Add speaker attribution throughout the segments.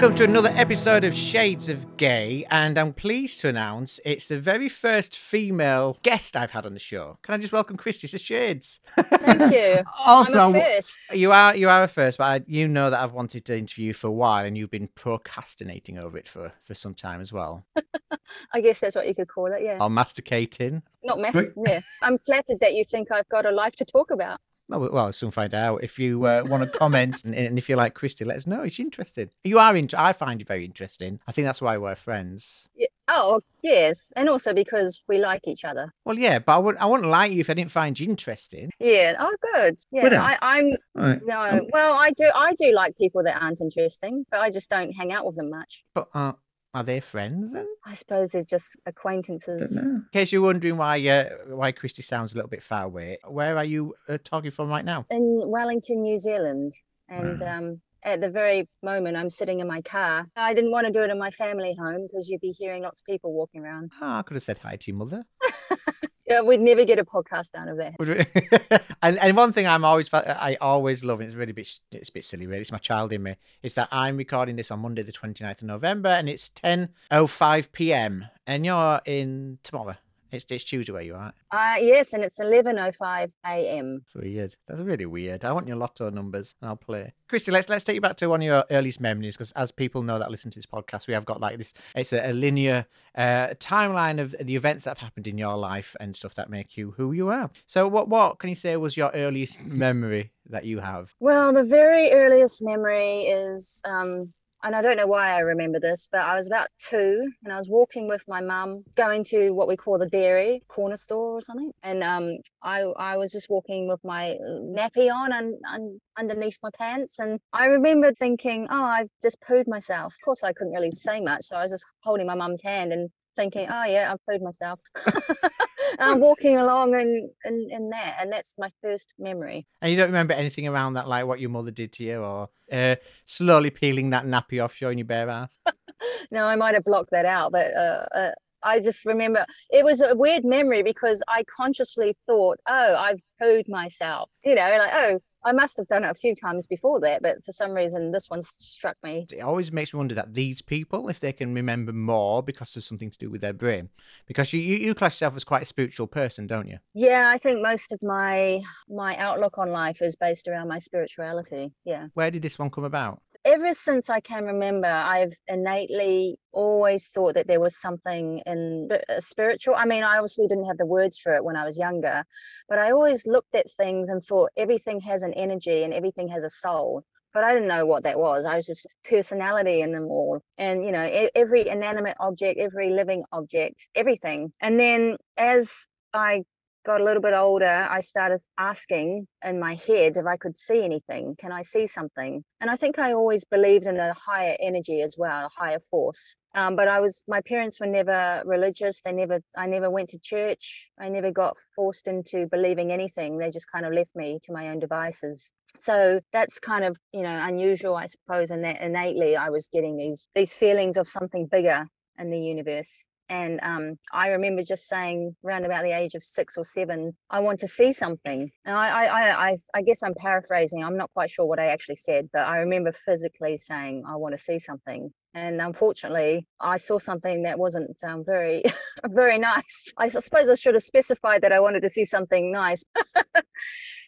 Speaker 1: Welcome to another episode of Shades of Gay, and I'm pleased to announce it's the very first female guest I've had on the show. Can I just welcome Christy to Shades?
Speaker 2: Thank you.
Speaker 1: also,
Speaker 2: I'm a first.
Speaker 1: you are you are a first, but I, you know that I've wanted to interview you for a while, and you've been procrastinating over it for for some time as well,
Speaker 2: I guess that's what you could call it. Yeah.
Speaker 1: or masticating.
Speaker 2: Not mess. Yeah. I'm flattered that you think I've got a life to talk about.
Speaker 1: Well, well, I'll soon find out. If you uh, want to comment and, and if you like Christy, let us know. It's interesting. You are. Int- I find you very interesting. I think that's why we're friends.
Speaker 2: Yeah. Oh, yes. And also because we like each other.
Speaker 1: Well, yeah, but I wouldn't. I wouldn't like you if I didn't find you interesting.
Speaker 2: Yeah. Oh, good. Yeah.
Speaker 3: Would
Speaker 2: I, I'm
Speaker 3: Right.
Speaker 2: no. Well, I do. I do like people that aren't interesting, but I just don't hang out with them much.
Speaker 1: But uh, are they friends then?
Speaker 2: I suppose they're just acquaintances.
Speaker 1: In case you're wondering why uh, why Christy sounds a little bit far away, where are you uh, talking from right now?
Speaker 2: in Wellington, New Zealand, and
Speaker 3: Wow.
Speaker 2: um, at the very moment I'm sitting in my car. I didn't want to do it in my family home because you'd be hearing lots of people walking around.
Speaker 1: Oh, I could have said hi to your mother.
Speaker 2: Yeah, we'd never get a podcast out of that.
Speaker 1: And and one thing I'm always uh, I always love, and it's really a bit it's a bit silly, really. It's my child in me. Is that I'm recording this on Monday, the 29th of November, and it's 10:05 p.m. and you're in tomorrow. It's it's Tuesday where you are.
Speaker 2: Uh, yes, and it's 11:05 a.m.
Speaker 1: It's weird. That's really weird. I want your lotto numbers and I'll play. Christy, let's let's take you back to one of your earliest memories because as people know that listen to this podcast, we have got like this. It's a, a linear uh, timeline of the events that have happened in your life and stuff that make you who you are. So, what what can you say was your earliest memory that you have?
Speaker 2: Well, the very earliest memory is, um, and I don't know why I remember this, but I was about two and I was walking with my mum going to what we call the dairy corner store or something. And um, I, I was just walking with my nappy on and, and underneath my pants. And I remember thinking, oh, I've just pooed myself. Of course, I couldn't really say much. So I was just holding my mum's hand and thinking, oh, yeah, I've pooed myself. I'm walking along and, in, in that. And that's my first memory.
Speaker 1: And you don't remember anything around that, like what your mother did to you, or uh, slowly peeling that nappy off, showing your bare ass.
Speaker 2: no, I might have blocked that out, but uh, uh, I just remember it was a weird memory because I consciously thought, oh, I've pooed myself. You know, like, oh, I must have done it a few times before that, but for some reason, this one struck me.
Speaker 1: it always makes me wonder that these people, if they can remember more because of something to do with their brain, because you, you, you class yourself as quite a spiritual person, don't you?
Speaker 2: Yeah, I think most of my my outlook on life is based around my spirituality. Yeah.
Speaker 1: Where did this one come about?
Speaker 2: Ever since I can remember, I've innately always thought that there was something in uh, spiritual. I mean, I obviously didn't have the words for it when I was younger, but I always looked at things and thought everything has an energy and everything has a soul. But I didn't know what that was. I was just personality in them all. And, you know, every inanimate object, every living object, everything. And then as I got a little bit older, I started asking in my head if I could see anything. Can I see something? And I think I always believed in a higher energy as well, a higher force. Um, but I was, my parents were never religious. They never, I never went to church. I never got forced into believing anything. They just kind of left me to my own devices. So that's kind of, you know, unusual, I suppose, and that innately I was getting these these feelings of something bigger in the universe. And um, I remember just saying, around about the age of six or seven, I want to see something. And I, I, I, I, guess I'm paraphrasing. I'm not quite sure what I actually said, but I remember physically saying, I want to see something. And unfortunately, I saw something that wasn't um, very, very nice. I suppose I should have specified that I wanted to see something nice.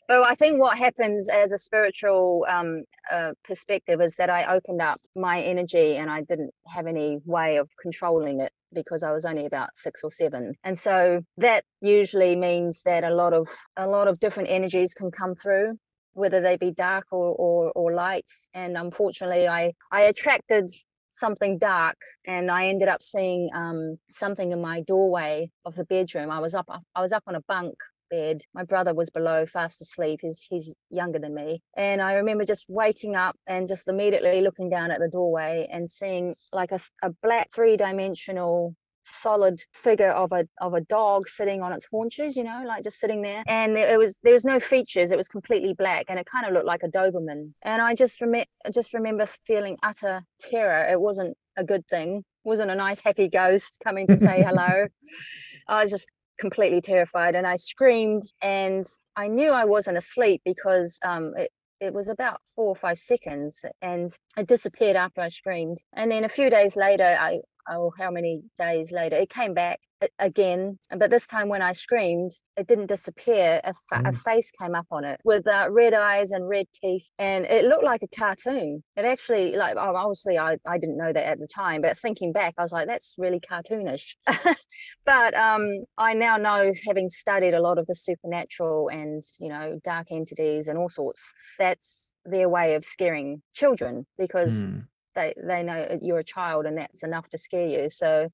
Speaker 2: But I think what happens as a spiritual um, uh, perspective is that I opened up my energy and I didn't have any way of controlling it because I was only about six or seven. And so that usually means that a lot of a lot of different energies can come through whether they be dark or, or, or light. And unfortunately, I, I attracted something dark and I ended up seeing um, something in my doorway of the bedroom. I was up I was up on a bunk bed. My brother was below, fast asleep. He's he's younger than me. And I remember just waking up and just immediately looking down at the doorway and seeing like a, a black three-dimensional solid figure of a of a dog sitting on its haunches, you know, like just sitting there. And there, it was there was no features. It was completely black, and it kind of looked like a Doberman. And I just remember just remember feeling utter terror. It wasn't a good thing. It wasn't a nice happy ghost coming to say hello. I was just completely terrified, and I screamed. And I knew I wasn't asleep because um, it, it was about four or five seconds and it disappeared after I screamed. And then a few days later, I, oh, how many days later, it came back again. But this time when I screamed, it didn't disappear. A, fa- mm. a face came up on it with uh, red eyes and red teeth, and it looked like a cartoon. It actually, like, obviously, I, I didn't know that at the time, but thinking back, I was like, that's really cartoonish. but um, I now know, having studied a lot of the supernatural and, you know, dark entities and all sorts, that's their way of scaring children because mm they they know you're a child and that's enough to scare you so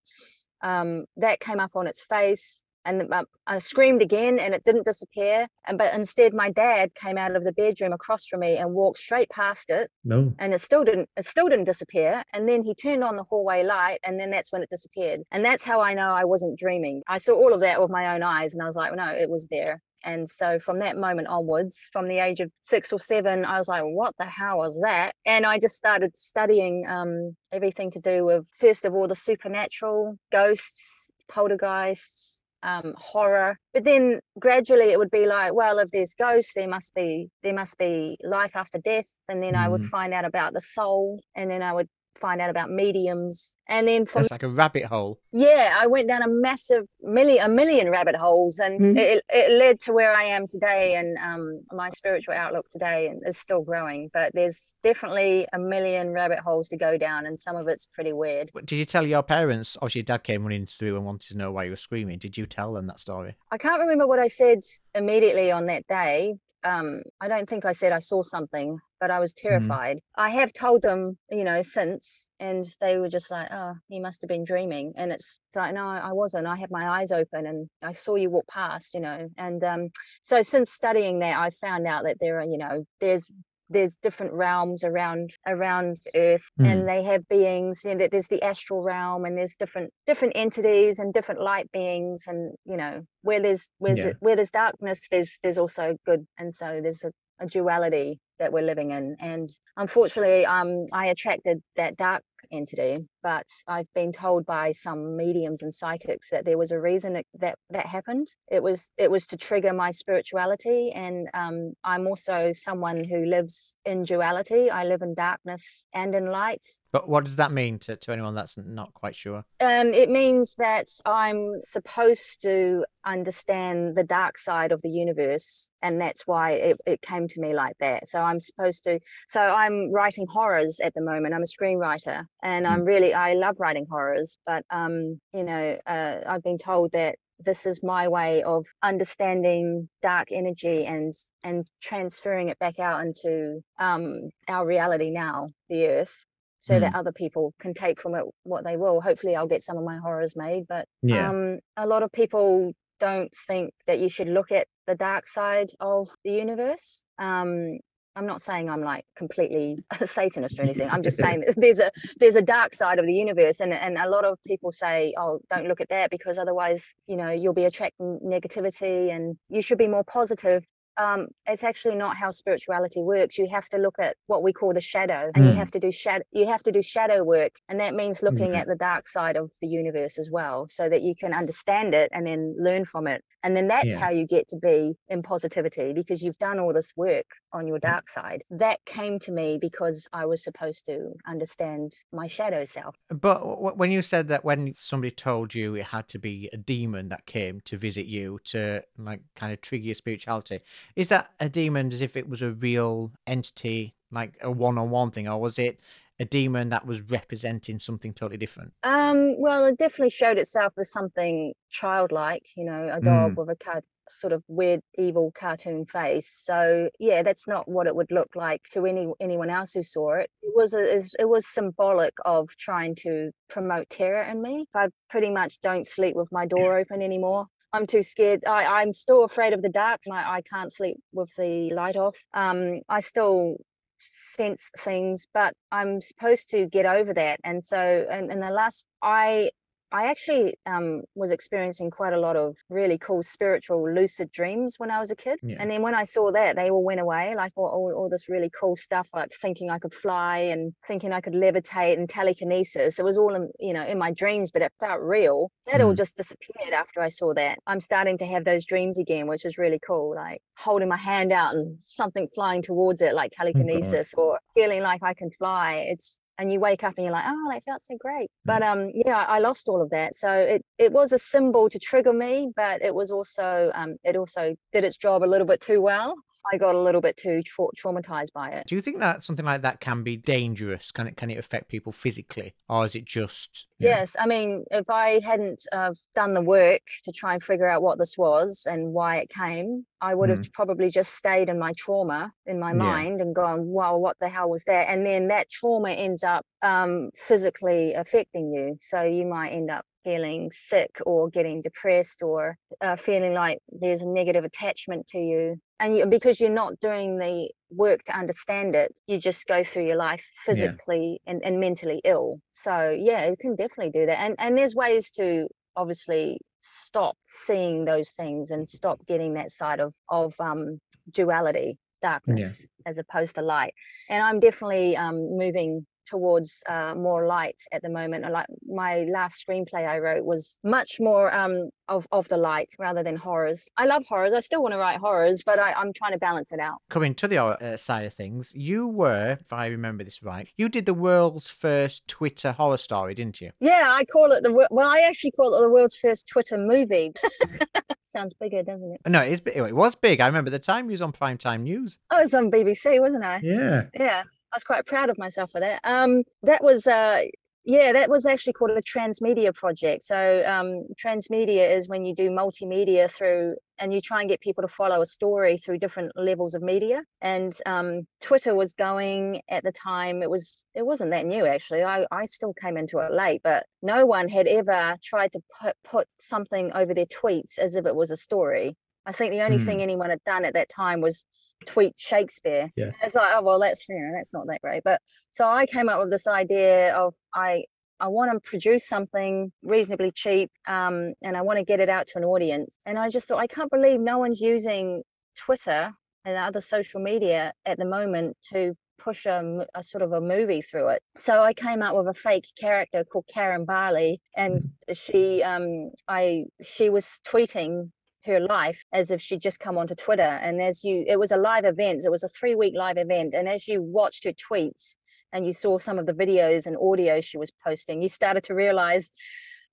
Speaker 2: um, that came up on its face and um, I screamed again and it didn't disappear. And but instead, my dad came out of the bedroom across from me and walked straight past it.
Speaker 3: No.
Speaker 2: And it still didn't. It still didn't disappear. And then he turned on the hallway light, and then that's when it disappeared. And that's how I know I wasn't dreaming. I saw all of that with my own eyes, and I was like, no, it was there. And so from that moment onwards, from the age of six or seven, I was like, what the hell was that? And I just started studying um, everything to do with, first of all, the supernatural, ghosts, poltergeists, um, horror. But then gradually it would be like, well, if there's ghosts, there must be there must be life after death. And then mm. I would mm. find out about the soul, and then I would find out about mediums. And then from
Speaker 1: it's like a rabbit hole.
Speaker 2: Yeah i went down a massive million a million rabbit holes and mm-hmm. it, it led to where i am today and um, my spiritual outlook today is still growing. But there's definitely a million rabbit holes to go down and some of it's pretty weird.
Speaker 1: Did you tell your parents? Or your dad came running through and wanted to know why you were screaming. Did you tell them that story?
Speaker 2: I can't remember what i said immediately on that day um, I don't think I said I saw something, but I was mm-hmm. terrified. Mm. I have told them, you know, since, and they were just like, oh, he must have been dreaming. And it's like, no, I wasn't. I had my eyes open and I saw you walk past, you know. And um, so since studying that, I found out that there are, you know, there's there's different realms around around earth mm. and they have beings you know there's the astral realm and there's different different entities and different light beings and you know where there's where's yeah. where there's darkness there's there's also good and so there's a, a duality that we're living in and unfortunately um i attracted that dark entity but I've been told by some mediums and psychics that there was a reason it, that that happened. It was it was to trigger my spirituality, and um, I'm also someone who lives in duality. I live in darkness and in light.
Speaker 1: But what does that mean to, to anyone that's not quite sure?
Speaker 2: Um, it means that I'm supposed to understand the dark side of the universe, and that's why it, it came to me like that. So I'm supposed to. So I'm writing horrors at the moment. I'm a screenwriter, and I'm really I love writing horrors, but um, you know, uh, I've been told that this is my way of understanding dark energy and and transferring it back out into um, our reality now, the earth, so mm. that other people can take from it what they will. Hopefully, I'll get some of my horrors made, but yeah. um, a lot of people don't think that you should look at the dark side of the universe. Um, I'm not saying I'm like completely a Satanist or anything. I'm just saying there's a there's a dark side of the universe, and and a lot of people say, oh, don't look at that because otherwise, you know, you'll be attracting negativity, and you should be more positive um, it's actually not how spirituality works. You have to look at what we call the shadow, and mm. you have to do shadow. You have to do shadow work, and that means looking mm. at the dark side of the universe as well, so that you can understand it and then learn from it. And then that's yeah. how you get to be in positivity because you've done all this work on your dark side. That came to me because I was supposed to understand my shadow self.
Speaker 1: But when you said that, when somebody told you it had to be a demon that came to visit you to like kind of trigger your spirituality, is that a demon as if it was a real entity, like a one-on-one thing, or was it a demon that was representing something totally different?
Speaker 2: Um, well, it definitely showed itself as something childlike, you know, a dog mm. with a cat sort of weird evil cartoon face so yeah that's not what it would look like to any anyone else who saw it it was a, it was symbolic of trying to promote terror in me i pretty much don't sleep with my door open anymore I'm too scared. I, I'm still afraid of the dark. I, I can't sleep with the light off. Um, I still sense things, but I'm supposed to get over that. And so, in, in the last, I I actually um, was experiencing quite a lot of really cool spiritual lucid dreams when I was a kid.
Speaker 1: Yeah.
Speaker 2: And then when I saw that, they all went away, like all, all, all this really cool stuff, like thinking I could fly and thinking I could levitate and telekinesis. It was all in, you know, in my dreams, but it felt real. That all
Speaker 1: Mm.
Speaker 2: just disappeared after I saw that. I'm starting to have those dreams again, which is really cool, like holding my hand out and something flying towards it, like telekinesis, or feeling like I can fly. It's and you wake up and you're like, oh, that felt so great. But um, yeah, I lost all of that. So it it was a symbol to trigger me, but it was also um, it also did its job a little bit too well. I got a little bit too trau- traumatized by it.
Speaker 1: Do you think that something like that can be dangerous? Can it can it affect people physically, or is it just you know-
Speaker 2: Yes, I mean, if I hadn't uh, done the work to try and figure out what this was and why it came, I would have probably just stayed in my trauma in my
Speaker 1: Yeah.
Speaker 2: mind and gone, "Well, what the hell was that?" And then that trauma ends up um, physically affecting you. So you might end up feeling sick or getting depressed or uh, feeling like there's a negative attachment to you. And you, because you're not doing the work to understand it, you just go through your life
Speaker 1: Yeah.
Speaker 2: physically and, and mentally ill. So yeah, it can definitely do that. And and there's ways to obviously stop seeing those things and stop getting that side of of um duality, darkness as opposed to light. And I'm definitely um moving towards uh, more light at the moment. Like my last screenplay I wrote was much more um of of the light rather than horrors. I love horrors. I still want to write horrors, but I, I'm trying to balance it out.
Speaker 1: coming to the uh, side of things? You were, if I remember this right, you did the world's first Twitter horror story, didn't you?
Speaker 2: Yeah, I call it the well. I actually call it the world's first Twitter movie. Sounds bigger, doesn't it?
Speaker 1: No, it, is, it was big. I remember the time you was on primetime news.
Speaker 2: Oh, was on BBC, wasn't I?
Speaker 1: Yeah.
Speaker 2: Yeah, I was quite proud of myself for that. Um, that was uh, yeah, that was actually called a transmedia project. So um, transmedia is when you do multimedia through and you try and get people to follow a story through different levels of media. And um, Twitter was going at the time. It was it wasn't that new actually. I I still came into it late, but no one had ever tried to put put something over their tweets as if it was a story. I think the only
Speaker 1: Hmm.
Speaker 2: thing anyone had done at that time was tweet Shakespeare.
Speaker 1: Yeah.
Speaker 2: It's like, oh well, that's you know, that's not that great. But so I came up with this idea of I I want to produce something reasonably cheap, um, and I want to get it out to an audience. And I just thought, I can't believe no one's using Twitter and other social media at the moment to push a sort of a movie through it. So I came up with a fake character called Karen Barley, and she um I she was tweeting her life as if she'd just come onto Twitter. And as you, it was a live event. It was a three week live event. And as you watched her tweets and you saw some of the videos and audio she was posting, you started to realize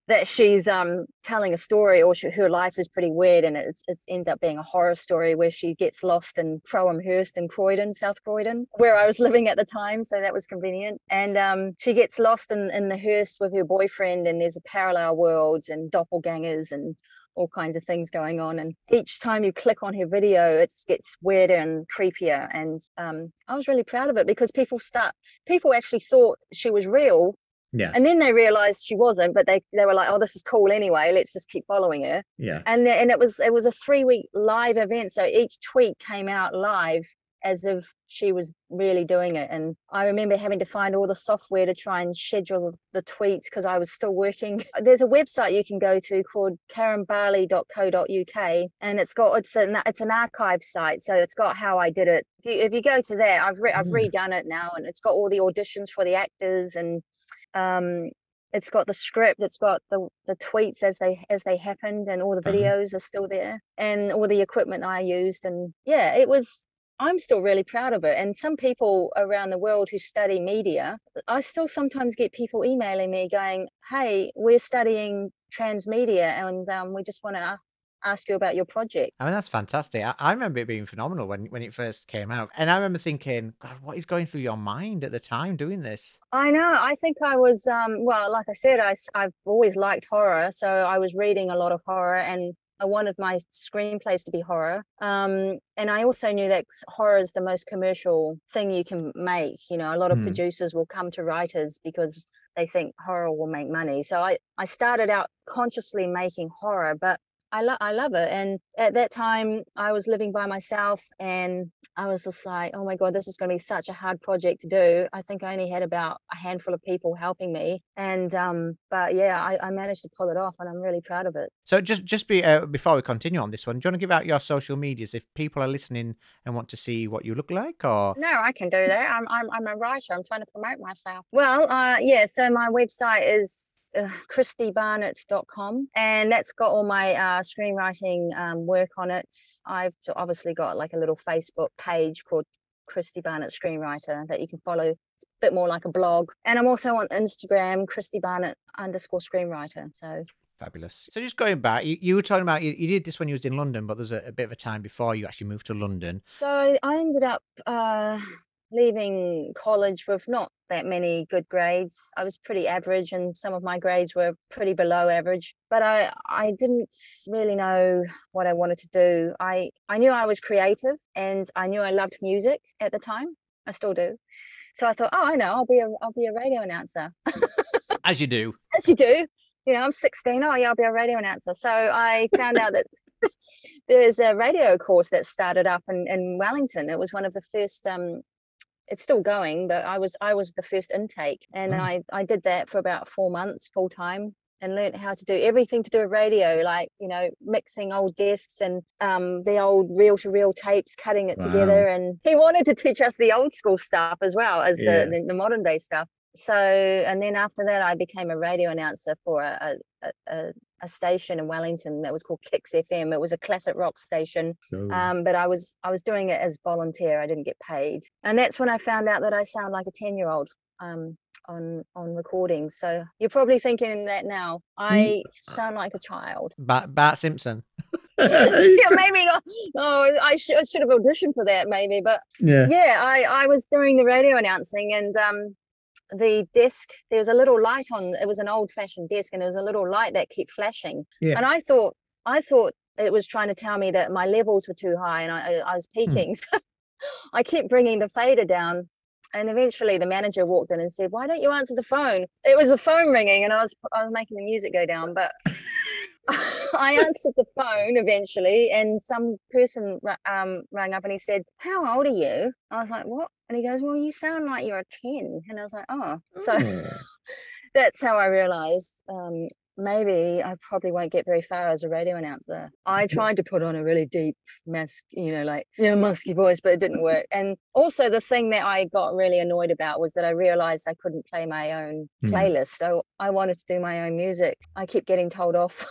Speaker 2: that she's um telling a story or she, her life is pretty weird and it ends up being a horror story where she gets lost in Croham Hurst in Croydon, South Croydon, where I was living at the time, so that was convenient. And um she gets lost in in the Hurst with her boyfriend and there's a parallel worlds and doppelgangers and all kinds of things going on and each time you click on her video it gets weirder and creepier and um, i was really proud of it because people start people actually thought she was real
Speaker 1: Yeah.
Speaker 2: and then they realized she wasn't but they they were like oh this is cool anyway let's just keep following her
Speaker 1: Yeah.
Speaker 2: and the- and it was it was a three week live event so each tweet came out live as if she was really doing it and i remember having to find all the software to try and schedule the tweets because i was still working there's a website you can go to called karenbarley.co.uk and it's got it's an it's an archive site so it's got how i did it if you, if you go to there i've re- i've
Speaker 1: Mm.
Speaker 2: redone it now and it's got all the auditions for the actors and um it's got the script it's got the the tweets as they as they happened and all the
Speaker 1: Uh-huh.
Speaker 2: videos are still there and all the equipment i used and yeah it was i'm still really proud of it and some people around the world who study media i still sometimes get people emailing me going hey we're studying transmedia and um, we just want to ask you about your project
Speaker 1: I mean, that's fantastic. I, I remember it being phenomenal when, when it first came out. And I remember thinking, God, what is going through your mind at the time doing this?
Speaker 2: I know. I think I was, um, well, like I said, I, have always liked horror. So I was reading a lot of horror and I wanted my screenplays to be horror. Um, and I also knew that horror is the most commercial thing you can make. You know, a lot of
Speaker 1: Hmm.
Speaker 2: producers will come to writers because they think horror will make money. So I, I started out consciously making horror, but I love I love it. And at that time, I was living by myself, and I was just like, oh my god, this is going to be such a hard project to do. I think I only had about a handful of people helping me, and um, but yeah, I, I managed to pull it off, and I'm really proud of it.
Speaker 1: So just just be uh, before we continue on this one, do you want to give out your social medias if people are listening and want to see what you look like, or
Speaker 2: No, I can do that. I'm I'm I'm a writer. I'm trying to promote myself. Well, uh, yeah. So my website is uh, christybarnett.com and that's got all my uh, screenwriting um, work on it. I've obviously got like a little Facebook page called Christy Barnett Screenwriter that you can follow. It's a bit more like a blog. And I'm also on Instagram, Christy Barnett underscore screenwriter. So
Speaker 1: Fabulous. So just going back, you, you were talking about you, you did this when you was in London, but there's a, a bit of a time before you actually moved to London.
Speaker 2: So I ended up uh, leaving college with not that many good grades. I was pretty average, and some of my grades were pretty below average. But I I didn't really know what I wanted to do. I I knew I was creative, and I knew I loved music at the time. I still do. So I thought, oh, I know, I'll be a I'll be a radio announcer.
Speaker 1: As you do.
Speaker 2: As you do. You know, I'm 16. Oh, yeah, I'll be a radio announcer. So I found out that there's a radio course that started up in, in Wellington. It was one of the first um it's still going, but I was I was the first intake and
Speaker 1: Mm.
Speaker 2: I I did that for about 4 months full time and learned how to do everything to do with radio like you know mixing old discs and um the old reel to reel tapes cutting it
Speaker 3: Wow.
Speaker 2: together and he wanted to teach us the old school stuff as well as
Speaker 3: Yeah.
Speaker 2: the, the the modern day stuff so and then after that i became a radio announcer for a a, a, a station in wellington that was called kicks fm it was a classic rock station.
Speaker 3: So,
Speaker 2: um, but i was i was doing it as volunteer. I didn't get paid. And that's when i found out that i sound like a 10 year old um, on on recordings. So you're probably thinking that now. I sound like a child.
Speaker 1: Bart, Bart Simpson.
Speaker 2: yeah maybe not. Oh i should, I should have auditioned for that maybe. But
Speaker 3: yeah.
Speaker 2: yeah i i was doing the radio announcing and um the desk there was a little light on it was an old fashioned desk and there was a little light that kept flashing.
Speaker 3: Yeah.
Speaker 2: and i thought i thought it was trying to tell me that my levels were too high and i, I was hmm. peaking. So i kept bringing the fader down and eventually the manager walked in and said why don't you answer the phone? It was the phone ringing and i was i was making the music go down but I answered the phone eventually, and some person um, rang up and he said, "How old are you?" I was like, "What?" And he goes, "Well, you sound like you're a 10. And I was like, "Oh." So
Speaker 3: Oh.
Speaker 2: that's how I realized um, maybe I probably won't get very far as a radio announcer. I tried to put on a really deep mask, you know, like yeah, musky voice, but it didn't work. And also the thing that I got really annoyed about was that I realized I couldn't play my own
Speaker 3: Hmm.
Speaker 2: playlist. So I wanted to do my own music. I kept getting told off.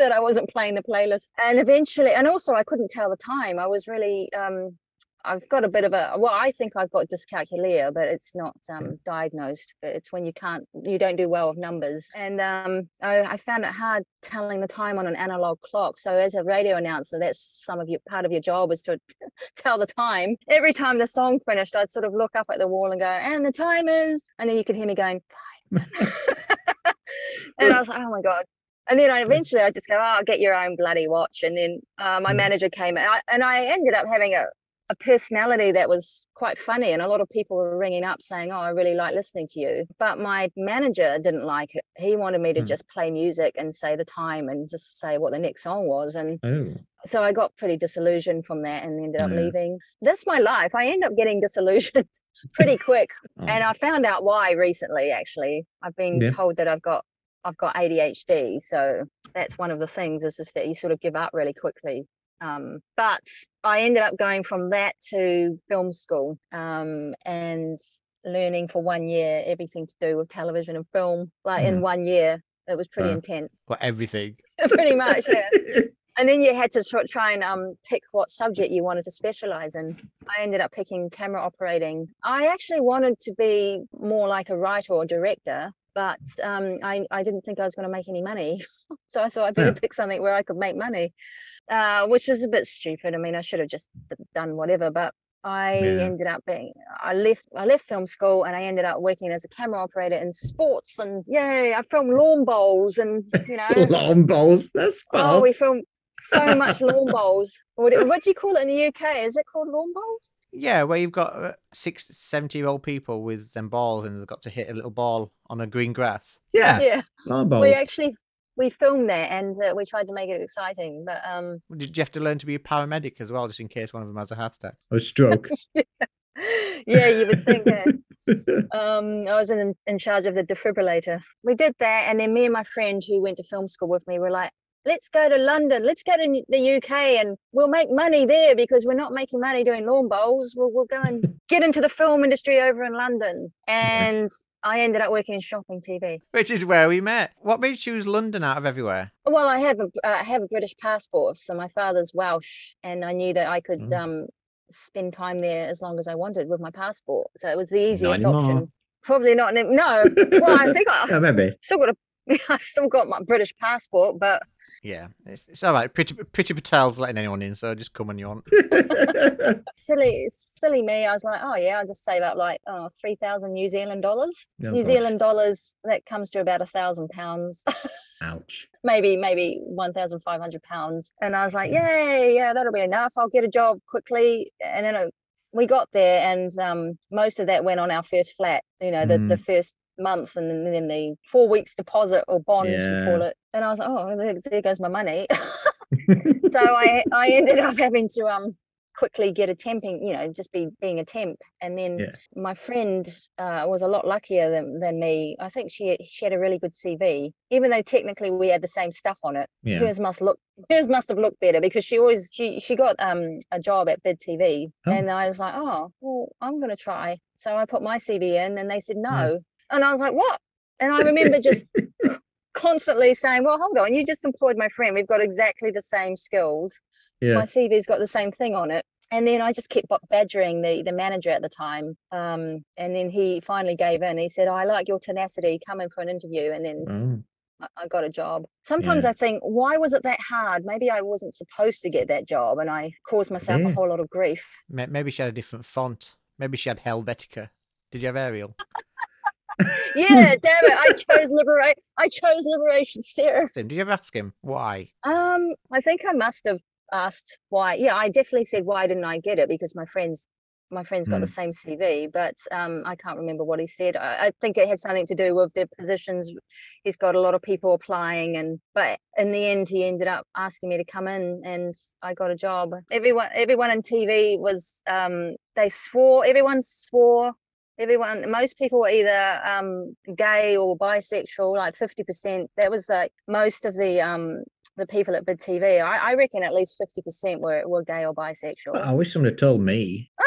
Speaker 2: That I wasn't playing the playlist and eventually and also I couldn't tell the time I was really um I've got a bit of a well, I think I've got dyscalculia, but it's not um, diagnosed. But it's when you can't, you don't do well with numbers. And um, I, I found it hard telling the time on an analog clock. So as a radio announcer, that's some of your part of your job is to tell the time. Every time the song finished, I'd sort of look up at the wall and go, and the time is, and then you could hear me going five. and I was like, oh my god. And then I eventually I just go, oh, get your own bloody watch. And then uh, my
Speaker 3: Mm.
Speaker 2: manager came and I, and I ended up having a, a personality that was quite funny and a lot of people were ringing up saying oh i really like listening to you but my manager didn't like it he wanted me to
Speaker 3: Hmm.
Speaker 2: just play music and say the time and just say what the next song was and
Speaker 3: Oh.
Speaker 2: so i got pretty disillusioned from that and ended up
Speaker 3: Yeah.
Speaker 2: leaving that's my life i end up getting disillusioned pretty quick and i found out why recently actually i've been
Speaker 3: Yeah.
Speaker 2: told that i've got i've got adhd so that's one of the things is just that you sort of give up really quickly um, but I ended up going from that to film school um, and learning for one year everything to do with television and film. Like in one year, it was pretty intense,
Speaker 1: Well, everything.
Speaker 2: pretty much. Yeah. And then you had to tr- try and um, pick what subject you wanted to specialize in. I ended up picking camera operating. I actually wanted to be more like a writer or director, but um, I, I didn't think I was going to make any money. so I thought I'd better
Speaker 3: Yeah.
Speaker 2: pick something where I could make money, uh, which was a bit stupid. I mean, I should have just done whatever, but I
Speaker 3: Yeah.
Speaker 2: ended up being I left I left film school and I ended up working as a camera operator in sports and yay I filmed lawn bowls and you know
Speaker 3: Lawn bowls. That's
Speaker 2: Oh, we filmed so much lawn bowls. What, what do you call it in the UK? Is it called lawn bowls?
Speaker 1: Yeah, where you've got uh, six, 70 year old people with them balls and they've got to hit a little ball on a green grass.
Speaker 3: yeah.
Speaker 2: Yeah.
Speaker 3: Lawn bowls.
Speaker 2: We actually we filmed that and uh, we tried to make it exciting. But um,
Speaker 1: Did you have to learn to be a paramedic as well, just in case one of them has a heart attack?
Speaker 3: Or stroke.
Speaker 2: yeah, you would think. Uh, um, I was in in charge of the defibrillator. We did that, and then me and my friend who went to film school with me were like, "Let's go to London. Let's go to the UK, and we'll make money there because we're not making money doing lawn bowls. We'll we'll go and get into the film industry over in London." And I ended up working in shopping TV.
Speaker 1: Which is where we met. What made you choose London out of everywhere?
Speaker 2: Well, I have a uh, I have a British passport, so my father's Welsh, and I knew that I could
Speaker 3: Mm.
Speaker 2: um spend time there as long as I wanted with my passport. So it was the easiest option. Probably not. No. Well, I think I
Speaker 3: yeah, maybe.
Speaker 2: still got a. I've still got my British passport, but
Speaker 1: Yeah, it's, it's all right. Pretty, Priti Patel's letting anyone in, so just come when you want.
Speaker 2: silly, silly me. I was like, oh yeah, I'll just save up like oh three thousand New Zealand dollars.
Speaker 3: Oh,
Speaker 2: New
Speaker 3: gosh.
Speaker 2: Zealand dollars that comes to about a thousand pounds.
Speaker 3: Ouch.
Speaker 2: maybe maybe 1500 pounds and i was like yay yeah that'll be enough i'll get a job quickly and then it, we got there and um, most of that went on our first flat you know the, the first month and then, then the four weeks deposit or bond you call it and i was like oh there, there goes my money so i i ended up having to um quickly get a temping you know just be being a temp and then
Speaker 3: Yeah.
Speaker 2: my friend uh, was a lot luckier than, than me i think she she had a really good cv even though technically we had the same stuff on it
Speaker 3: Yeah.
Speaker 2: hers must look hers must have looked better because she always she she got um a job at bid tv
Speaker 3: Oh.
Speaker 2: and i was like oh well i'm gonna try so i put my cv in and they said no
Speaker 3: Yeah.
Speaker 2: And i was like what and i remember just constantly saying well hold on you just employed my friend we've got exactly the same skills
Speaker 3: yeah.
Speaker 2: my CV's got the same thing on it. And then I just kept badgering the the manager at the time. Um, and then he finally gave in. He said, "I like your tenacity. Come in for an interview." And then
Speaker 3: Oh.
Speaker 2: I, I got a job. Sometimes
Speaker 3: Yeah.
Speaker 2: I think, why was it that hard? Maybe I wasn't supposed to get that job, and I caused myself
Speaker 3: Yeah.
Speaker 2: a whole lot of grief.
Speaker 1: Maybe she had a different font. Maybe she had Helvetica. Did you have Arial?
Speaker 2: Yeah, damn it! I chose liberate. I chose liberation serif.
Speaker 1: Did you ever ask him why?
Speaker 2: Um, I think I must have asked why. Yeah, I definitely said why didn't I get it because my friends, my friends got the same CV, but um, I can't remember what he said. I, I think it had something to do with the positions. He's got a lot of people applying, and but in the end, he ended up asking me to come in, and I got a job. Everyone, everyone in TV was um, they swore. Everyone swore. Everyone, most people were either um, gay or bisexual, like fifty percent. That was like most of the um, the people at Bid TV. I, I reckon at least fifty percent were were gay or bisexual.
Speaker 3: I wish someone had told me.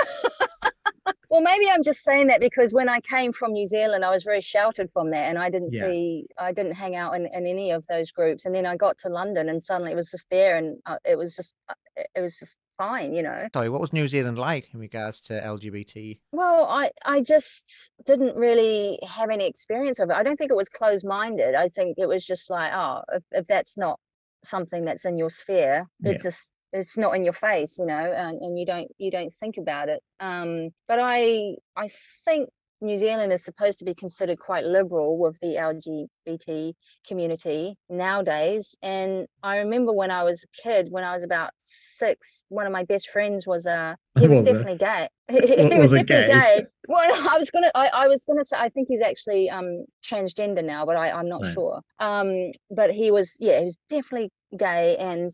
Speaker 2: Well, maybe I'm just saying that because when I came from New Zealand, I was very sheltered from that, and I didn't
Speaker 3: Yeah.
Speaker 2: see, I didn't hang out in, in any of those groups. And then I got to London, and suddenly it was just there, and uh, it was just, uh, it was just fine, you know.
Speaker 1: Sorry, what was New Zealand like in regards to LGBT?
Speaker 2: Well, I I just didn't really have any experience of it. I don't think it was closed-minded. I think it was just like, oh, if, if that's not something that's in your sphere,
Speaker 3: Yeah.
Speaker 2: it just it's not in your face, you know, and, and you don't you don't think about it. Um, but I I think New Zealand is supposed to be considered quite liberal with the LGBT community nowadays. And I remember when I was a kid, when I was about six, one of my best friends was uh he was
Speaker 3: Was it?
Speaker 2: definitely gay. He, was
Speaker 3: was
Speaker 2: definitely
Speaker 3: gay?
Speaker 2: gay. Well, I was gonna I, I was gonna say I think he's actually um transgender now, but I, I'm not
Speaker 3: Right.
Speaker 2: sure. Um but he was yeah, he was definitely gay and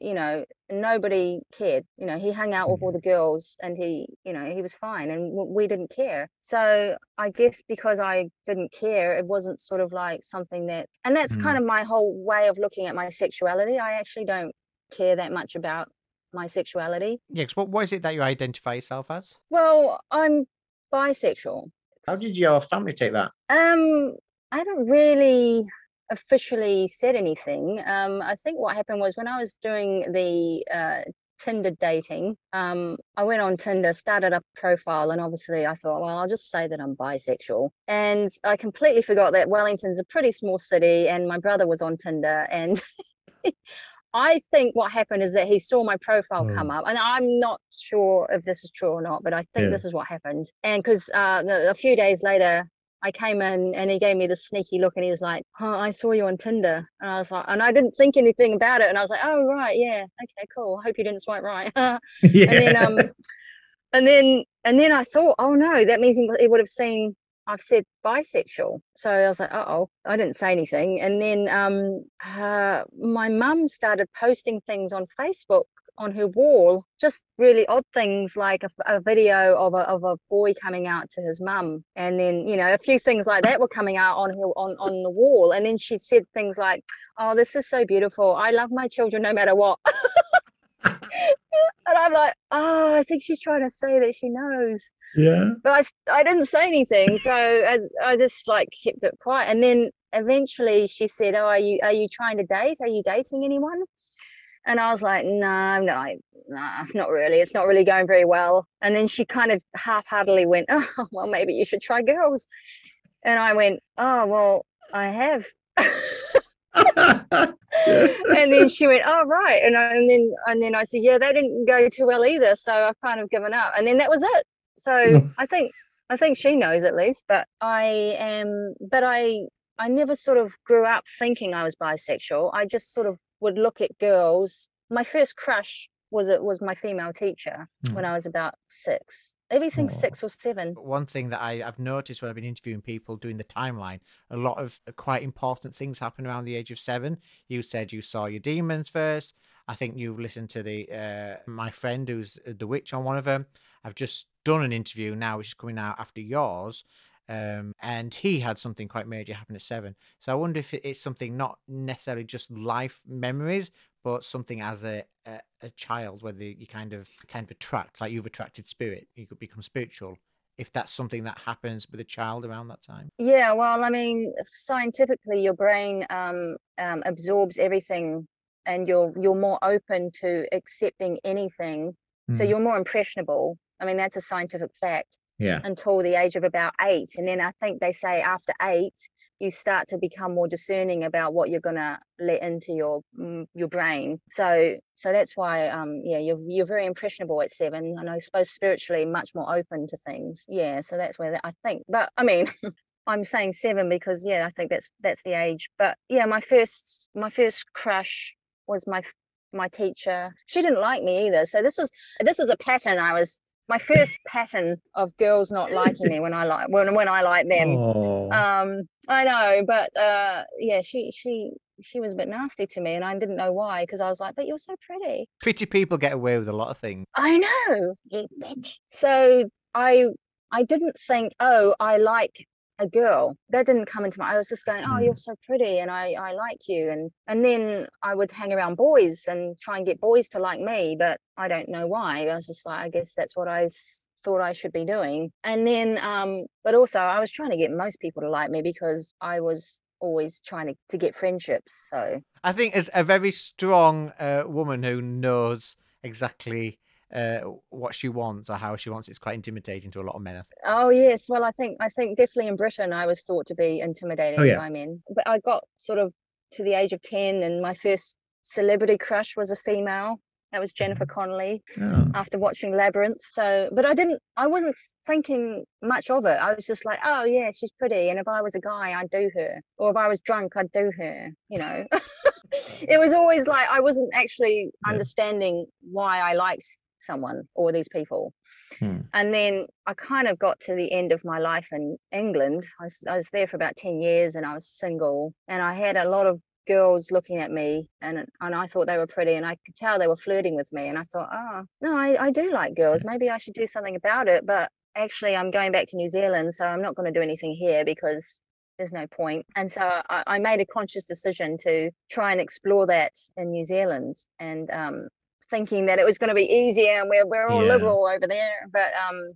Speaker 2: you know nobody cared you know he hung out with all
Speaker 3: Mhm.
Speaker 2: the girls and he you know he was fine and we didn't care so i guess because i didn't care it wasn't sort of like something that and that's kind of my whole way of looking at my sexuality i actually don't care that much about my sexuality
Speaker 1: Yeah, 'cause what, what is it that you identify yourself as?
Speaker 2: well i'm bisexual
Speaker 3: How did your family take that?
Speaker 2: Um, I don't really officially said anything. Um, I think what happened was when I was doing the uh, Tinder dating, um, I went on Tinder, started up a profile, and obviously I thought, well, I'll just say that I'm bisexual. And I completely forgot that Wellington's a pretty small city, and my brother was on Tinder, and I think what happened is that he saw my profile come
Speaker 3: Oh.
Speaker 2: up, and I'm not sure if this is true or not, but I think
Speaker 3: Yeah.
Speaker 2: this is what happened. And because uh, a few days later, I came in and he gave me this sneaky look, and he was like, "Oh, I saw you on Tinder," and I was like, and I didn't think anything about it, and I was like, "Oh, right, yeah, okay, cool. I hope you didn't swipe right." and then um, and then and then I thought, "Oh no, that means he, he would have seen." I've said bisexual. So I was like, oh, I didn't say anything. And then um, uh, my mum started posting things on Facebook on her wall, just really odd things like a, a, video of a, of a boy coming out to his mum. And then, you know, a few things like that were coming out on her on, on the wall. And then she said things like, oh, this is so beautiful. I love my children no matter what. and I'm like, oh, I think she's trying to say that she knows.
Speaker 3: Yeah.
Speaker 2: But I, I didn't say anything, so I, I just like kept it quiet. And then eventually she said, "Oh, are you are you trying to date? Are you dating anyone?" And I was like, "No, no, no, not really. It's not really going very well." And then she kind of half-heartedly went, "Oh, well, maybe you should try girls." And I went, "Oh, well, I have." and then she went, "Oh right," and, I, and then and then I said, "Yeah, that didn't go too well either." So I've kind of given up, and then that was it. So I think I think she knows at least, but I am, but I I never sort of grew up thinking I was bisexual. I just sort of would look at girls. My first crush was it was my female teacher mm. when I was about six. Everything oh. six or seven.
Speaker 1: One thing that I, have noticed when I've been interviewing people doing the timeline, a lot of uh, quite important things happen around the age of seven. You said you saw your demons first. I think you've listened to the uh, my friend who's uh, the witch on one of them. I've just done an interview now, which is coming out after yours, um, and he had something quite major happen at seven. So I wonder if it's something not necessarily just life memories, but something as a, a, a child, whether you kind of kind of attract, like you've attracted spirit, you could become spiritual. If that's something that happens with a child around that time.
Speaker 2: Yeah, well, I mean, scientifically, your brain um, um, absorbs everything, and you're you're more open to accepting anything. Mm. So hmm. you're more impressionable. I mean, that's a scientific fact
Speaker 3: yeah.
Speaker 2: until the age of about eight. And then I think they say after eight, you start to become more discerning about what you're gonna let into your mm, your brain. So so that's why um yeah you're you're very impressionable at seven, and I suppose spiritually much more open to things. Yeah, so that's where I think. But I mean. I'm saying seven because yeah, I think that's that's the age. But yeah, my first my first crush was my my teacher. She didn't like me either. So this was this is a pattern I was my first pattern of girls not liking me when I like when when I like them. Oh. Um, I know, but uh, yeah, she she she was a bit nasty to me, and I didn't know why because I was like, "But you're so pretty."
Speaker 1: Pretty people get away with a lot of things.
Speaker 2: I know, you bitch. So I I didn't think, oh, I like a girl that didn't come into my i was just going oh you're mm. so pretty and i i like you and and then i would hang around boys and try and get boys to like me but i don't know why i was just like i guess that's what i thought i should be doing and then um but also i was trying to get most people to like me because i was always trying to, to get friendships so
Speaker 1: i think as a very strong uh, woman who knows exactly uh, what she wants or how she wants it's quite intimidating to a lot of men.
Speaker 2: Oh yes, well I think I think definitely in Britain I was thought to be intimidating oh, yeah. by men, but I got sort of to the age of ten, and my first celebrity crush was a female. That was Jennifer mm-hmm. Connelly oh. after watching Labyrinth. So, but I didn't, I wasn't thinking much of it. I was just like, oh, yeah, she's pretty. And if I was a guy, I'd do her. Or if I was drunk, I'd do her, you know. it was always like I wasn't actually yeah. understanding why I liked someone or these people. Hmm. And then I kind of got to the end of my life in England. I was, I was there for about 10 years and I was single and I had a lot of girls looking at me and and I thought they were pretty and I could tell they were flirting with me and I thought oh no I, I do like girls maybe I should do something about it but actually I'm going back to New Zealand so I'm not going to do anything here because there's no point. point and so I, I made a conscious decision to try and explore that in New Zealand and um, thinking that it was going to be easier and we're, we're all yeah. liberal over there. But um,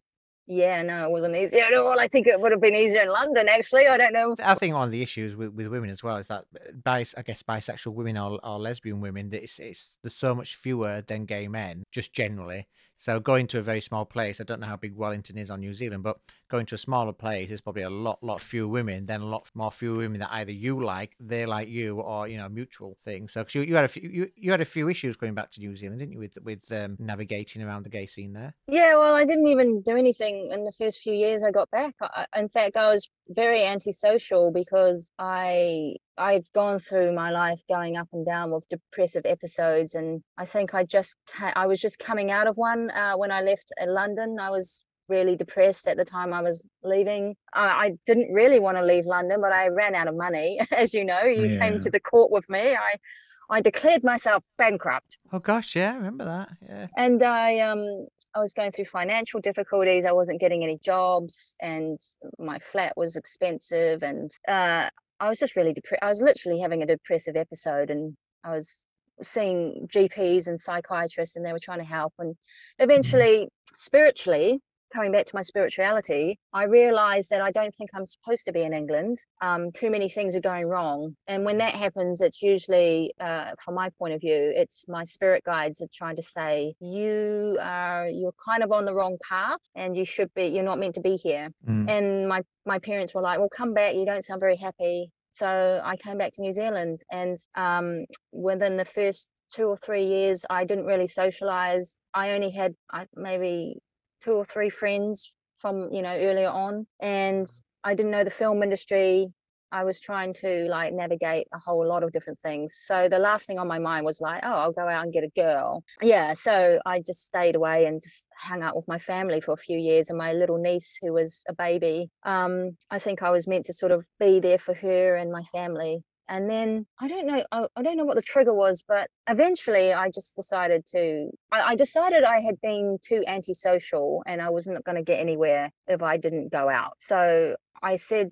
Speaker 2: yeah, no, it wasn't easy at all. I think it would have been easier in London, actually. I don't know.
Speaker 1: I think one of the issues with, with women as well is that, bis, I guess, bisexual women or, or lesbian women, it's, it's there's so much fewer than gay men, just generally. So going to a very small place, I don't know how big Wellington is on New Zealand, but going to a smaller place, there's probably a lot, lot fewer women, then a lot more fewer women that either you like, they like you, or you know, mutual thing. So you, you had a few, you, you had a few issues going back to New Zealand, didn't you, with with um, navigating around the gay scene there?
Speaker 2: Yeah, well, I didn't even do anything in the first few years I got back. I, in fact, I was very antisocial because I I'd gone through my life going up and down with depressive episodes, and I think I just I was just coming out of one uh, when I left uh, London. I was really depressed at the time I was leaving. I, I didn't really want to leave London, but I ran out of money. As you know, you
Speaker 3: Yeah.
Speaker 2: came to the court with me. I, I declared myself bankrupt
Speaker 1: Oh gosh, yeah, I remember that. Yeah.
Speaker 2: and I um I was going through financial difficulties. I wasn't getting any jobs, and my flat was expensive, and uh, I was just really depressed. I was literally having a depressive episode, and I was seeing GPs and psychiatrists, and they were trying to help. And mm-hmm. eventually, spiritually, coming back to my spirituality, I realized that I don't think I'm supposed to be in England. Um, too many things are going wrong. And when that happens, it's usually, uh, from my point of view, it's my spirit guides are trying to say, you are, you're kind of on the wrong path and you should be, you're not meant to be here.
Speaker 3: Mm.
Speaker 2: And my, my parents were like, well, come back. You don't sound very happy. So I came back to New Zealand and um, within the first two or three years, I didn't really socialize. I only had I, maybe two or three friends from you know earlier on and i didn't know the film industry. I was trying to like navigate a whole lot of different things. So the last thing on my mind was like oh i'll go out and get a girl. Yeah so i just stayed away and just hung out with my family for a few years and my little niece who was a baby um i think i was meant to sort of be there for her and my family and then I don't know, I, I don't know what the trigger was, but eventually I just decided to, I, I decided I had been too antisocial and I wasn't going to get anywhere if I didn't go out. So I said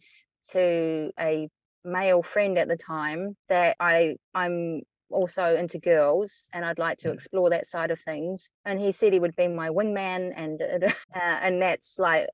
Speaker 2: to a male friend at the time that I, I'm also into girls and I'd like to
Speaker 3: Mm.
Speaker 2: explore that side of things. And he said he would be my wingman and, uh, and that's like,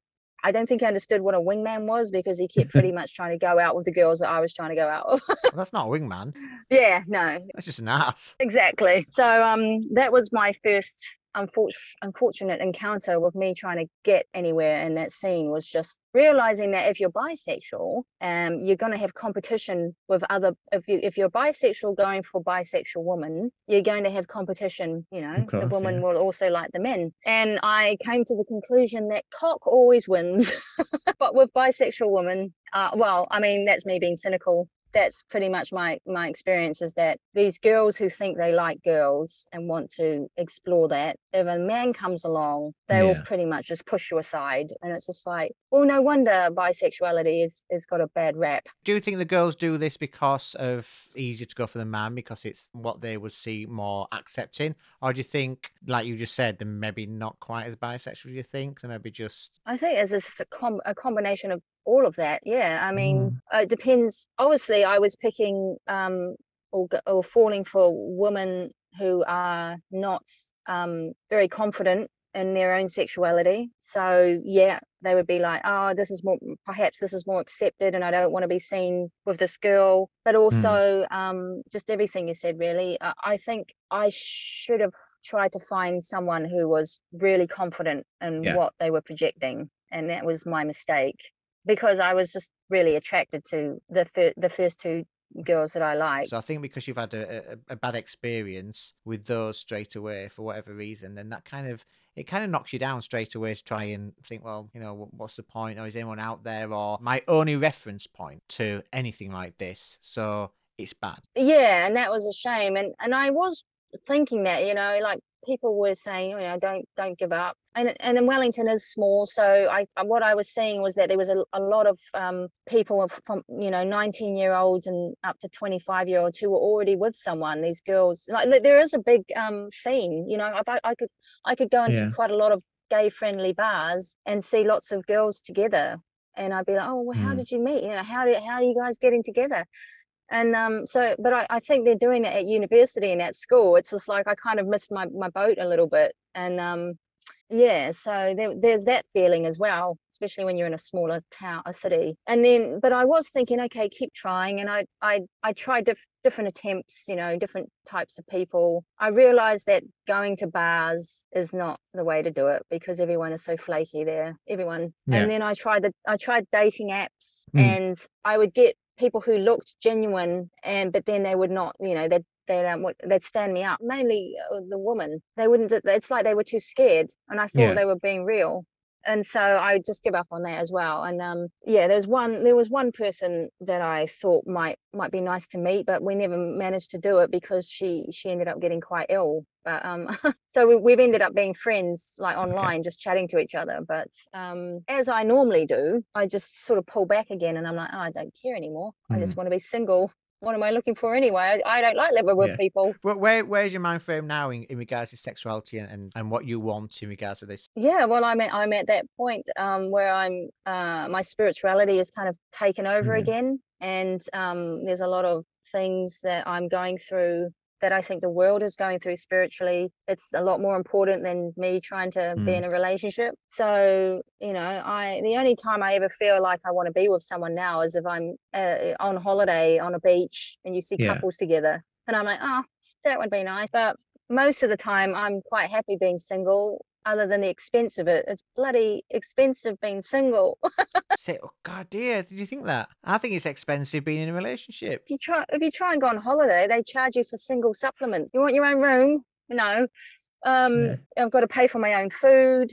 Speaker 2: I don't think he understood what a wingman was because he kept pretty much trying to go out with the girls that I was trying to go out with.
Speaker 1: Well, that's not a wingman.
Speaker 2: yeah, no,
Speaker 1: That's just an ass.
Speaker 2: exactly. So um, that was my first unfor- unfortunate encounter with me trying to get anywhere in that scene was just realizing that if you're bisexual, um, you're going to have competition with other. If you if you're bisexual going for bisexual woman, you're going to have competition. You know, the woman
Speaker 3: yeah.
Speaker 2: will also like the men. And I came to the conclusion that cock always wins, but with bisexual women, uh, well, I mean that's me being cynical that's pretty much my my experience is that these girls who think they like girls and want to explore that if a man comes along they will pretty much just push you aside. And it's just like well no wonder bisexuality is has got a bad rap.
Speaker 1: Do you think the girls do this because of it's easier to go for the man because it's what they would see more accepting, or do you think, like you just said, they're maybe not quite as bisexual? Do you think? They're maybe just
Speaker 2: I think it's just a, com- a combination of all of that. Yeah, I mean, uh, it depends. Obviously, I was picking um, or, or falling for women who are not um, very confident in their own sexuality. So yeah, they would be like, "Oh, this is more. Perhaps this is more accepted, and I don't want to be seen with this girl." But also, um, just everything you said, really. I, I think I should have tried to find someone who was really confident in
Speaker 3: Yeah.
Speaker 2: what they were projecting, and that was my mistake because I was just really attracted to the fir- the first two girls that I liked.
Speaker 1: So I think because you've had a, a, a bad experience with those straight away for whatever reason, then that kind of it kind of knocks you down straight away to try and think, well, you know, what's the point? Or is anyone out there? Or my only reference point to anything like this, so it's bad.
Speaker 2: yeah and that was a shame and and i was thinking that you know like people were saying you know don't don't give up and and then wellington is small so i uh, what i was seeing was that there was a, a lot of um people from you know 19 year olds and up to 25 year olds who were already with someone these girls like there is a big um scene you know i, I- I could i could go into
Speaker 3: Yeah.
Speaker 2: quite a lot of gay friendly bars and see lots of girls together and i'd be like oh well how
Speaker 3: Mm.
Speaker 2: did you meet you know how did how are you guys getting together and um so but I, I think they're doing it at university and at school. It's just like i kind of missed my, my boat a little bit. And um yeah so there, there's that feeling as well especially when you're in a smaller town a city. And then but i was thinking okay keep trying. And i i i tried diff- different attempts you know different types of people. I realized that going to bars is not the way to do it because everyone is so flaky there everyone.
Speaker 3: Yeah.
Speaker 2: and then i tried the i tried dating apps
Speaker 3: Mm.
Speaker 2: and i would get people who looked genuine and but then they would not you know they'd they don't they'd stand me up mainly uh, the woman they wouldn't it's like they were too scared and i thought
Speaker 3: Yeah.
Speaker 2: they were being real and so I just give up on that as well. And um, yeah, there's one. There was one person that I thought might might be nice to meet, but we never managed to do it because she she ended up getting quite ill. But um, so we, we've ended up being friends like online, just chatting to each other. But um, as I normally do, I just sort of pull back again, and I'm like, oh, I don't care anymore. I just want to be single what am I looking for anyway? I, I don't like living with
Speaker 3: Yeah.
Speaker 2: people.
Speaker 1: Where, where where's your mind frame now in, in regards to sexuality and, and, and what you want in regards to this?
Speaker 2: Yeah, well, I'm at, I'm at that point um, where I'm uh, my spirituality is kind of taken over
Speaker 3: Mhm.
Speaker 2: again, and um, there's a lot of things that I'm going through that I think the world is going through spiritually. It's a lot more important than me trying to be
Speaker 3: Mm.
Speaker 2: in a relationship. So, you know, I the only time I ever feel like I want to be with someone now is if I'm uh, on holiday on a beach and you see
Speaker 3: Yeah.
Speaker 2: couples together, and I'm like, oh, that would be nice. But most of the time, I'm quite happy being single. Other than the expense of it, it's bloody expensive being single.
Speaker 1: Say, oh god, dear, did you think that? I think it's expensive being in a relationship.
Speaker 2: if you try if you try and go on holiday, they charge you for single supplements. You want your own room? No. Um,
Speaker 3: Yeah.
Speaker 2: I've got to pay for my own food.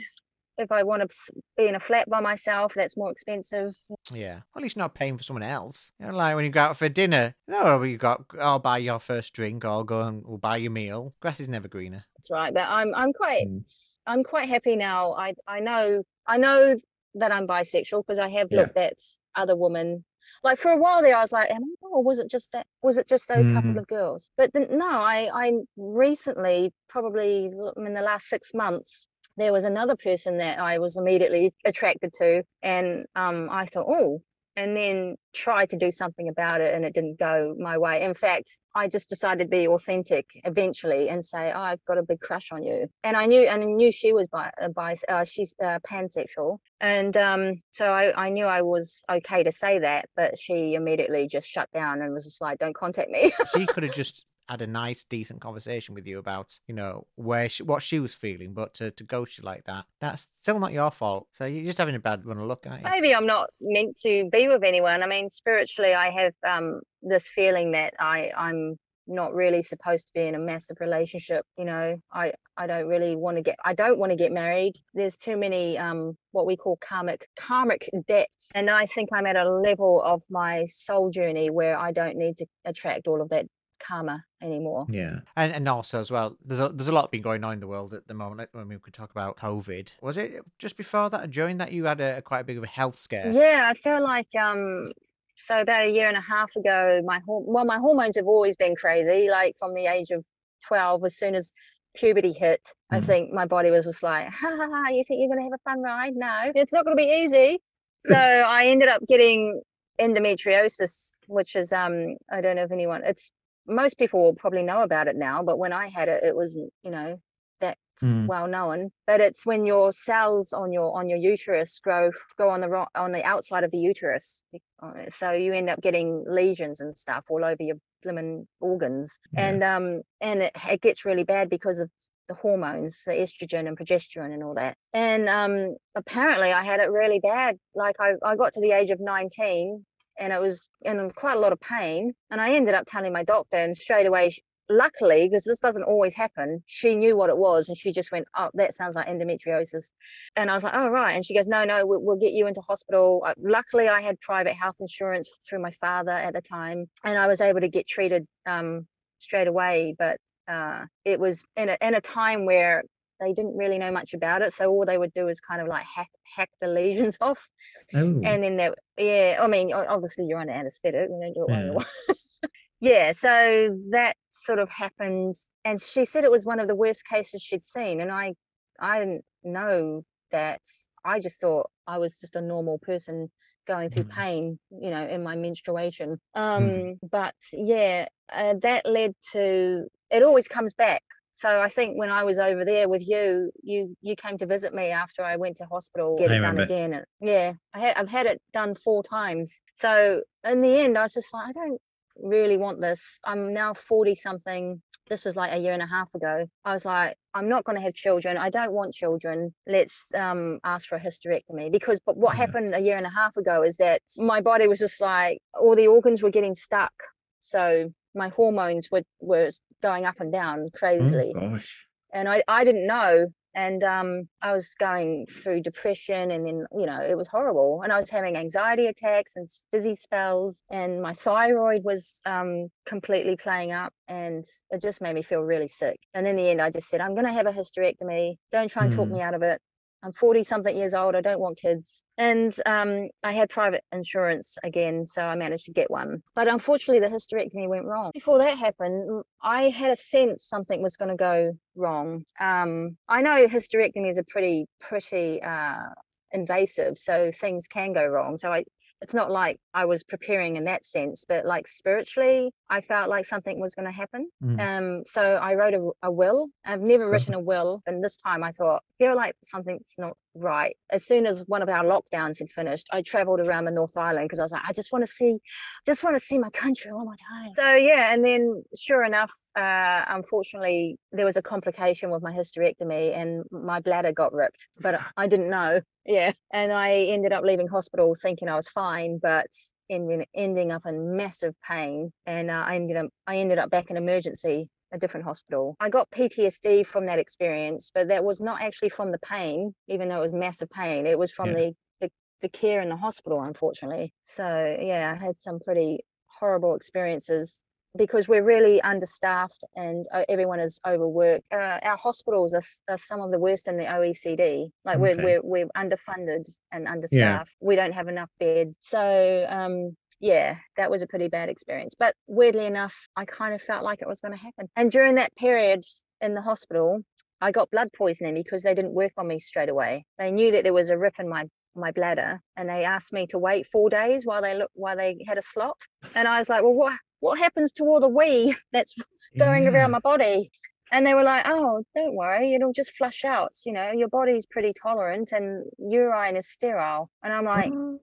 Speaker 2: If I want to be in a flat by myself, that's more expensive.
Speaker 1: Yeah. Well, at least you're not paying for someone else. You know, like when you go out for dinner. No, you got, I'll buy your first drink or I'll go and we'll buy your meal. Grass is never greener.
Speaker 2: That's right. But I'm I'm quite
Speaker 3: Mm.
Speaker 2: I'm quite happy now. I I know I know that I'm bisexual because I have
Speaker 3: Yeah.
Speaker 2: looked at other women. Like for a while there, I was like, "Am I? Or was it just that? Was it just those couple
Speaker 3: Mhm.
Speaker 2: of girls?" But then, no, I I recently, probably in the last six months, there was another person that I was immediately attracted to, and um, I thought, "Oh." And then tried to do something about it, and it didn't go my way. In fact, I just decided to be authentic eventually and say, oh, "I've got a big crush on you," and I knew, and I knew she was bi, uh, bi uh, she's uh, pansexual, and um, so I, I knew I was okay to say that, but she immediately just shut down and was just like, "Don't contact me."
Speaker 1: She could have just had a nice, decent conversation with you about, you know, where she, what she was feeling, but to, to ghost you like that, that's still not your fault. So you're just having a bad run of luck, aren't you?
Speaker 2: Maybe I'm not meant to be with anyone. I mean, spiritually, I have um, this feeling that I I'm not really supposed to be in a massive relationship. You know, I I don't really want to get I don't want to get married. There's too many um what we call karmic karmic debts, and I think I'm at a level of my soul journey where I don't need to attract all of that karma anymore.
Speaker 3: Yeah.
Speaker 1: And and also as well, there's a, there's a lot been going on in the world at the moment. I mean, we could talk about COVID. Was it just before that or during that you had a, quite a big of a health scare?
Speaker 2: Yeah, I feel like um so about a year and a half ago my well my hormones have always been crazy like from the age of 12 as soon as puberty hit I
Speaker 3: Mhm.
Speaker 2: think my body was just like ha ha ha you think you're going to have a fun ride no it's not going to be easy so I ended up getting endometriosis which is um I don't know if anyone it's most people will probably know about it now but when I had it it wasn't you know that's
Speaker 3: Mm.
Speaker 2: well known but it's when your cells on your on your uterus grow go on the ro- on the outside of the uterus uh, so you end up getting lesions and stuff all over your blimmin' organs
Speaker 3: Yeah.
Speaker 2: and um and it, it gets really bad because of the hormones the estrogen and progesterone and all that and um apparently i had it really bad like i, I got to the age of 19 and it was in quite a lot of pain and i ended up telling my doctor and straight away luckily because this doesn't always happen she knew what it was and she just went oh that sounds like endometriosis. And i was like oh right. And she goes no no we'll, we'll get you into hospital. Uh, luckily i had private health insurance through my father at the time and i was able to get treated um, straight away but uh, it was in a, in a time where they didn't really know much about it so all they would do is kind of like hack hack the lesions off
Speaker 3: Oh.
Speaker 2: and then there yeah i mean obviously you're under anesthetic you know do it
Speaker 3: Yeah.
Speaker 2: yeah so that sort of happened and she said it was one of the worst cases she'd seen and i i didn't know that i just thought i was just a normal person going through
Speaker 1: Mm.
Speaker 2: pain you know in my menstruation um but yeah uh, that led to it always comes back so I think when I was over there with you, you you came to visit me after I went to hospital, get
Speaker 3: I
Speaker 2: it done again. And yeah, I had I've had it done four times. So in the end, I was just like, I don't really want this. I'm now 40 something. This was like a year and a half ago. I was like, I'm not going to have children. I don't want children. Let's um, ask for a hysterectomy. Because, but what
Speaker 3: Yeah.
Speaker 2: happened a year and a half ago is that my body was just like, all the organs were getting stuck. So my hormones were, were going up and down
Speaker 3: Oh,
Speaker 2: crazily
Speaker 3: gosh.
Speaker 2: and I, I didn't know and um, I was going through depression, and then you know it was horrible, and I was having anxiety attacks and dizzy spells, and my thyroid was um, completely playing up, and it just made me feel really sick. And in the end, I just said, I'm going to have a hysterectomy. Don't try and talk
Speaker 1: Mm.
Speaker 2: me out of it. I'm 40 something years old. I don't want kids. And um, I had private insurance again, so I managed to get one. But unfortunately, the hysterectomy went wrong. Before that happened, I had a sense something was going to go wrong. Um, I know hysterectomies are pretty, pretty uh, invasive, so things can go wrong. So I, it's not like I was preparing in that sense, but like spiritually, I felt like something was going to happen.
Speaker 1: Mm.
Speaker 2: Um, so I wrote a, a will. I've never written a will, and this time I thought, feel like something's not right. As soon as one of our lockdowns had finished, I travelled around the North Island because I was like, I just want to see, just want to see my country one more time. So yeah, and then sure enough, uh, unfortunately, there was a complication with my hysterectomy, and my bladder got ripped, but I didn't know. Yeah, and I ended up leaving hospital thinking I was fine, but ending ending up in massive pain, and uh, I ended up I ended up back in emergency, a different hospital. I got PTSD from that experience, but that was not actually from the pain, even though it was massive pain. It was from
Speaker 3: Yeah.
Speaker 2: the, the the care in the hospital, unfortunately. So yeah, I had some pretty horrible experiences because we're really understaffed and uh, everyone is overworked. Uh, our hospitals are, are some of the worst in the OECD. Like we're,
Speaker 3: Okay.
Speaker 2: we're we're underfunded and understaffed. We don't have enough beds. So um, yeah, that was a pretty bad experience. But weirdly enough, I kind of felt like it was going to happen. And during that period in the hospital, I got blood poisoning because they didn't work on me straight away. They knew that there was a rip in my my bladder, and they asked me to wait four days while they look while they had a slot. And I was like, well, what what happens to all the wee that's going
Speaker 3: Yeah.
Speaker 2: around my body? And they were like, oh, don't worry, it'll just flush out. You know, your body's pretty tolerant, and urine is sterile. And I'm like,
Speaker 3: Oh,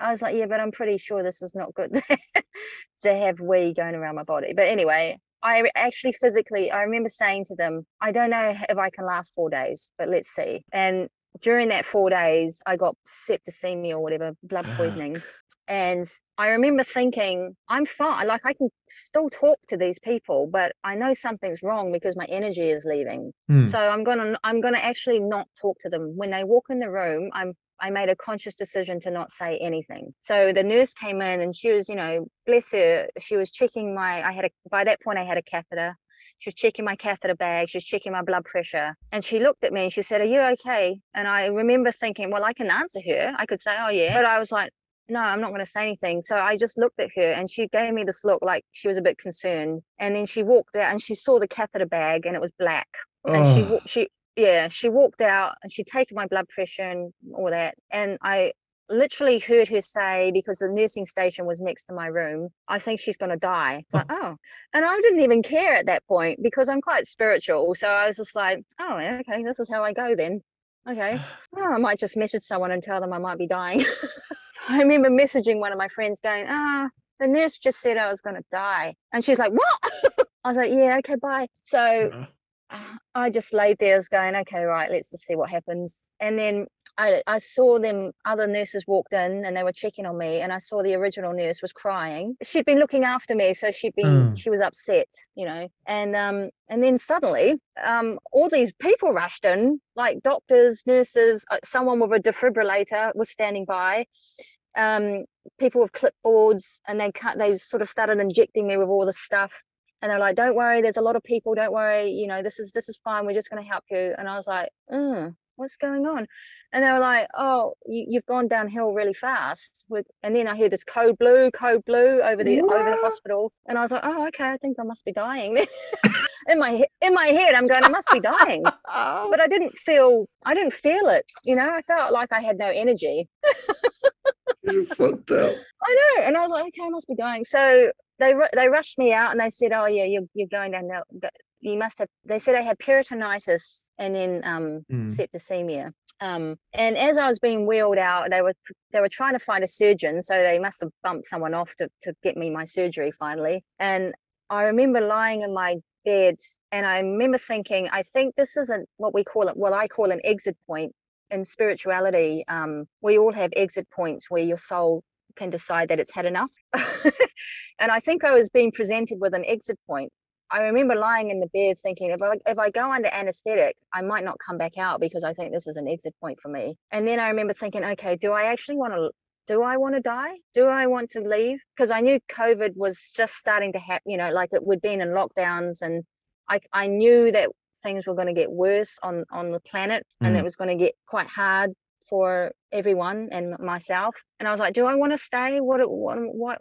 Speaker 2: I was like, yeah, but I'm pretty sure this is not good to have wee going around my body. But anyway, I actually physically, I remember saying to them, I don't know if I can last four days, but let's see. And during that four days, I got septicemia or whatever, blood
Speaker 3: Fuck.
Speaker 2: And I remember thinking, I'm fine. Like I can still talk to these people, but I know something's wrong because my energy is leaving.
Speaker 3: Mm.
Speaker 2: So I'm gonna I'm gonna actually not talk to them when they walk in the room. I'm I made a conscious decision to not say anything. So the nurse came in and she was, you know, bless her, she was checking my I had a by that point I had a catheter. She was checking my catheter bag, she was checking my blood pressure. And she looked at me and she said, Are you okay? And I remember thinking, Well, I can answer her. I could say, Oh yeah. But I was like, no, I'm not going to say anything. So I just looked at her and she gave me this look like she was a bit concerned. And then she walked out and she saw the catheter bag and it was black. And she
Speaker 3: Oh,
Speaker 2: she yeah she walked out and she'd taken my blood pressure and all that. And i literally heard her say because the nursing station was next to my room i think she's going to die. It's like oh. And i didn't even care at that point because i'm quite spiritual. So i was just like oh okay this is how i go then. Okay. Oh, i might just message someone and tell them i might be dying i remember messaging one of my friends going ah the nurse just said i was going to die and she's like what i was like yeah okay bye so
Speaker 3: uh,
Speaker 2: uh, I just laid there was going, okay, right, let's just see what happens. And then I, I saw them, other nurses walked in and they were checking on me, and I saw the original nurse was crying. She'd been looking after me, so she'd been,
Speaker 3: Mm.
Speaker 2: she was upset, you know. And um, and then suddenly, um, all these people rushed in, like doctors, nurses, uh, someone with a defibrillator was standing by. Um, people with clipboards, and they cut, they sort of started injecting me with all this stuff. And they're like don't worry there's a lot of people don't worry you know this is this is fine we're just going to help you. And i was like mm, what's going on? And they were like oh you, you've gone downhill really fast with and then i heard this code blue code blue over the over the hospital. And i was like oh okay i think i must be dying. In my in my head i'm going i must be dying. But i didn't feel i didn't feel it you know i felt like i had no energy
Speaker 3: fucked up.
Speaker 2: I know, and I was like, okay, I must be dying. So they they rushed me out, and they said, oh yeah, you're you're going down now. You must have. They said I had peritonitis and then um
Speaker 3: Mm.
Speaker 2: septicemia. Um, and as I was being wheeled out, they were they were trying to find a surgeon, so they must have bumped someone off to to get me my surgery finally. And I remember lying in my bed, and I remember thinking, I think this isn't what we call it. Well, I call an exit point in spirituality. Um, we all have exit points where your soul can decide that it's had enough. and I think I was being presented with an exit point. I remember lying in the bed thinking if I if I go under anesthetic, I might not come back out because I think this is an exit point for me. And then I remember thinking, okay, do I actually want to do I want to die? Do I want to leave? Because I knew COVID was just starting to happen, you know, like it would been in lockdowns and I I knew that things were going to get worse on on the planet and
Speaker 1: Mm.
Speaker 2: it was going to get quite hard for everyone and myself. And I was like, do I want to stay? What what what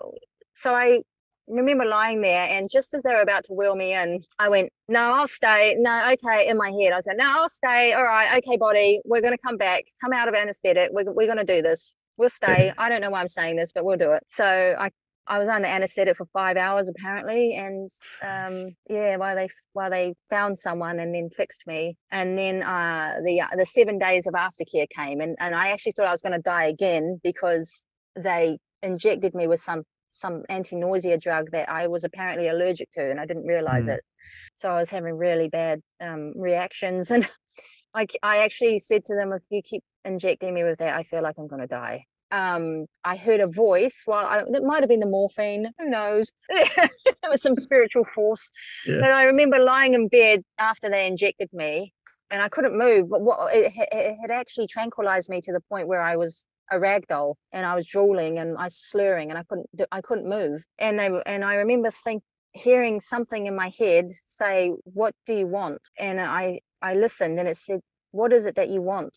Speaker 2: so I remember lying there and just as they were about to wheel me in, I went, No, I'll stay. No, okay, in my head. I said, No, I'll stay. All right, okay, body, we're gonna come back, come out of anesthetic. We're, we're gonna do this. We'll stay. I don't know why I'm saying this, but we'll do it. So I I was under anesthetic for five hours apparently, and um, yeah, while they while they found someone and then fixed me, and then uh, the uh, the seven days of aftercare came, and and I actually thought I was going to die again because they injected me with some some anti-nausea drug that I was apparently allergic to, and I didn't realize
Speaker 1: Mm.
Speaker 2: it. So I was having really bad um, reactions, and i actually said to them, if you keep injecting me with that, I feel like I'm going to die um i heard a voice well I, it might have been the morphine who knows? It was some spiritual force.
Speaker 3: Yeah.
Speaker 2: but i remember lying in bed after they injected me and i couldn't move but what it, it had actually tranquilized me to the point where i was a rag doll and i was drooling and i was slurring and i couldn't do- i couldn't move. And they were- and i remember think hearing something in my head say what do you want? And i i listened and it said what is it that you want?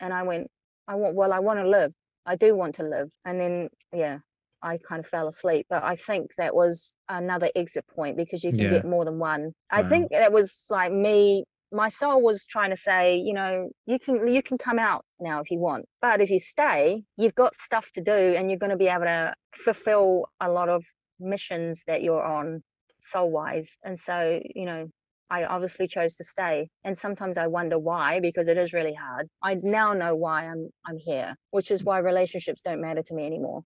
Speaker 2: And i went i want well i want to live I do want to live. And then, yeah, I kind of fell asleep. But I think that was another exit point because you can
Speaker 1: Yeah.
Speaker 2: get more than one. I think that was like me. My soul was trying to say, you know, you can you can come out now if you want, but if you stay, you've got stuff to do, and you're going to be able to fulfill a lot of missions that you're on soul wise. And so, you know, I obviously chose to stay. And sometimes I wonder why, because it is really hard. I now know why I'm I'm here, which is why relationships don't matter to me anymore.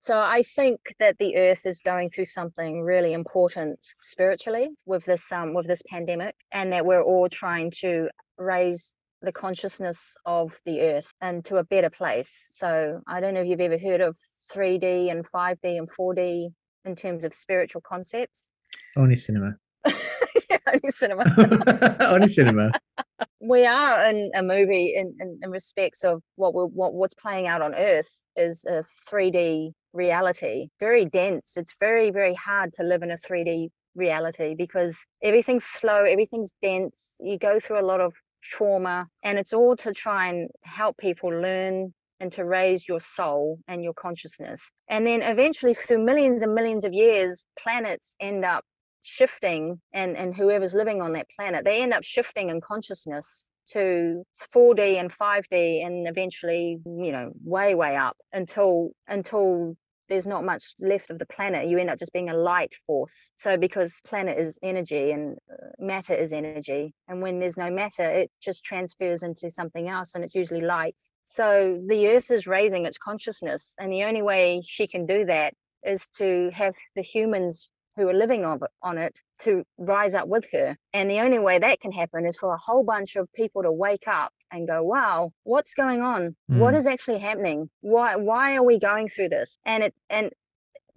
Speaker 2: So I think that the earth is going through something really important spiritually with this um with this pandemic and that we're all trying to raise the consciousness of the earth and to a better place. So I don't know if you've ever heard of 3D and 5D and 4D in terms of spiritual concepts.
Speaker 1: Only cinema.
Speaker 2: only cinema.
Speaker 1: Only cinema.
Speaker 2: we are in a movie in, in, in respects of what we're what, what's playing out on earth is a 3d reality very dense it's very very hard to live in a 3d reality because everything's slow everything's dense you go through a lot of trauma and it's all to try and help people learn and to raise your soul and your consciousness and then eventually through millions and millions of years planets end up shifting and and whoever's living on that planet they end up shifting in consciousness to 4D and 5D and eventually you know way way up until until there's not much left of the planet. You end up just being a light force. So because planet is energy and uh, matter is energy and when there's no matter it just transfers into something else and it's usually light. So the earth is raising its consciousness and the only way she can do that is to have the humans who are living on it, on it to rise up with her. And the only way that can happen is for a whole bunch of people to wake up and go, wow, what's going on? What
Speaker 1: Mm.
Speaker 2: is actually happening? Why why are we going through this? And it and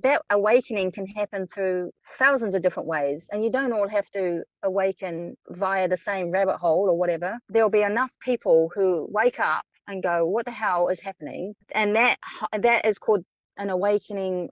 Speaker 2: that awakening can happen through thousands of different ways and you don't all have to awaken via the same rabbit hole or whatever there'll be enough people who wake up and go what the hell is happening and that that is called an awakening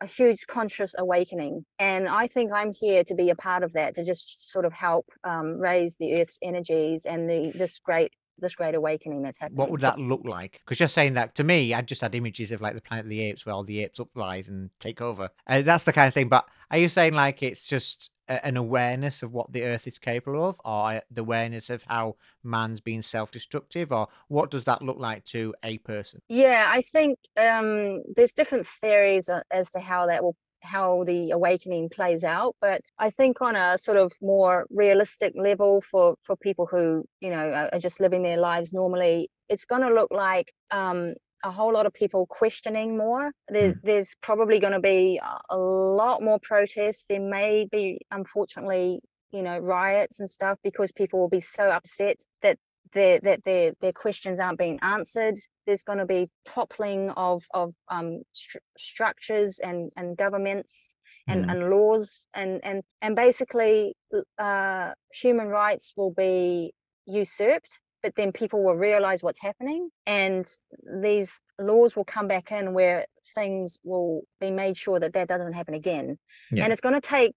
Speaker 2: a huge conscious awakening and i think i'm here to be a part of that to just sort of help um, raise the earth's energies and the this great this great awakening that's happening
Speaker 1: What would that look like? Because you're saying that to me, I just had images of like the Planet of the Apes, where all the apes uprise and take over. Uh, that's the kind of thing. But are you saying like it's just a, an awareness of what the Earth is capable of, or the awareness of how man's being self-destructive, or what does that look like to a person?
Speaker 2: Yeah, I think um, there's different theories as to how that will how the awakening plays out, but I think on a sort of more realistic level for for people who you know are, just living their lives normally, it's going to look like um, a whole lot of people questioning more. There's there's probably going to be a- a lot more protests. There may be, unfortunately, you know, riots and stuff because people will be so upset that their that their their questions aren't being answered. There's going to be toppling of of um, stru- structures and and governments and,
Speaker 3: Mm.
Speaker 2: and laws and and and basically uh, human rights will be usurped but then people will realize what's happening and these laws will come back in where things will be made sure that that doesn't happen again
Speaker 3: Yeah.
Speaker 2: and it's going to take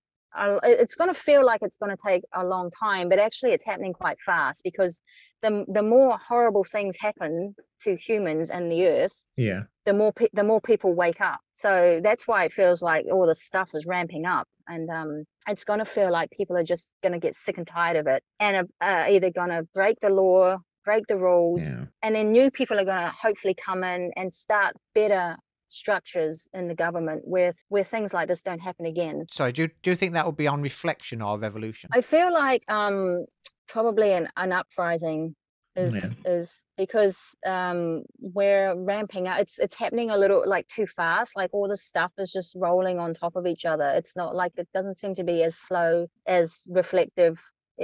Speaker 2: it's going to feel like it's going to take a long time but actually it's happening quite fast because the the more horrible things happen to humans and the earth
Speaker 3: Yeah.
Speaker 2: the more pe- the more people wake up. So that's why it feels like all this stuff is ramping up, and um, it's going to feel like people are just going to get sick and tired of it, and are uh, either going to break the law, break the rules,
Speaker 3: Yeah.
Speaker 2: and then new people are going to hopefully come in and start better structures in the government where where things like this don't happen again.
Speaker 1: Sorry, do you, do you think that would be on reflection or revolution?
Speaker 2: I feel like um probably an, an uprising is
Speaker 3: Yeah.
Speaker 2: is because um we're ramping up it's it's happening a little like too fast like all this stuff is just rolling on top of each other it's not like it doesn't seem to be as slow as reflective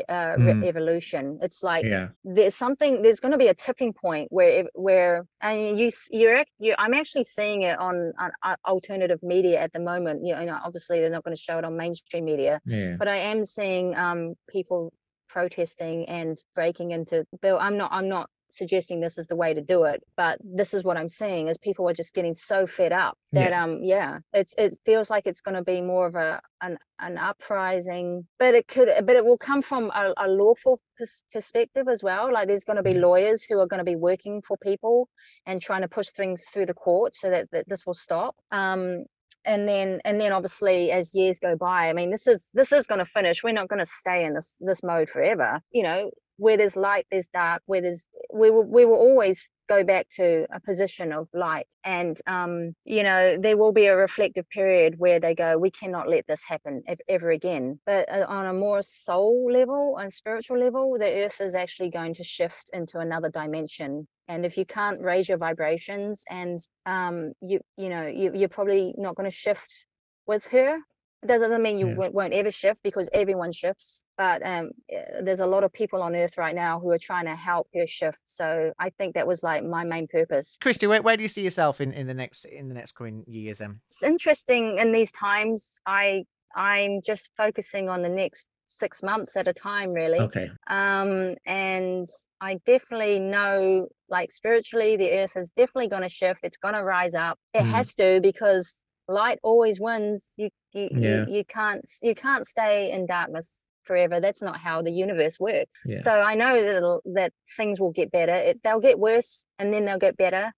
Speaker 2: uh re-
Speaker 3: Mm.
Speaker 2: evolution it's like
Speaker 3: Yeah.
Speaker 2: there's something there's going to be a tipping point where where and you you're, you i'm actually seeing it on, on uh, alternative media at the moment you know obviously they're not going to show it on mainstream media
Speaker 3: Yeah.
Speaker 2: but I am seeing um people protesting and breaking into bill. I'm not I'm not suggesting this is the way to do it, but this is what I'm seeing is people are just getting so fed up that
Speaker 3: Yeah.
Speaker 2: um yeah, it's it feels like it's going to be more of a an an uprising, but it could but it will come from a, a lawful pers- perspective as well. Like there's going to be lawyers who are going to be working for people and trying to push things through the court so that, that this will stop. Um, and then and then obviously as years go by i mean this is this is going to finish we're not going to stay in this this mode forever you know where there's light there's dark where there's we will we will always go back to a position of light. And um you know there will be a reflective period where they go we cannot let this happen ever again. But uh, on a more soul level and spiritual level the earth is actually going to shift into another dimension. And if you can't raise your vibrations and um you you know you, you're probably not going to shift with her it doesn't mean you
Speaker 3: Yeah.
Speaker 2: won't, won't ever shift because everyone shifts but um eh, there's a lot of people on earth right now who are trying to help her shift so i think that was like my main purpose
Speaker 1: Christy, where, where do you see yourself in, in the next in the next coming years? Then
Speaker 2: it's interesting in these times i i'm just focusing on the next six months at a time really
Speaker 3: Okay.
Speaker 2: um and i definitely know like spiritually the earth is definitely going to shift it's going to rise up it
Speaker 3: Mhm.
Speaker 2: has to because light always wins. You you,
Speaker 3: Yeah.
Speaker 2: you you can't you can't stay in darkness forever. That's not how the universe works.
Speaker 3: Yeah.
Speaker 2: so i know that that things will get better. It, they'll get worse and then they'll get better.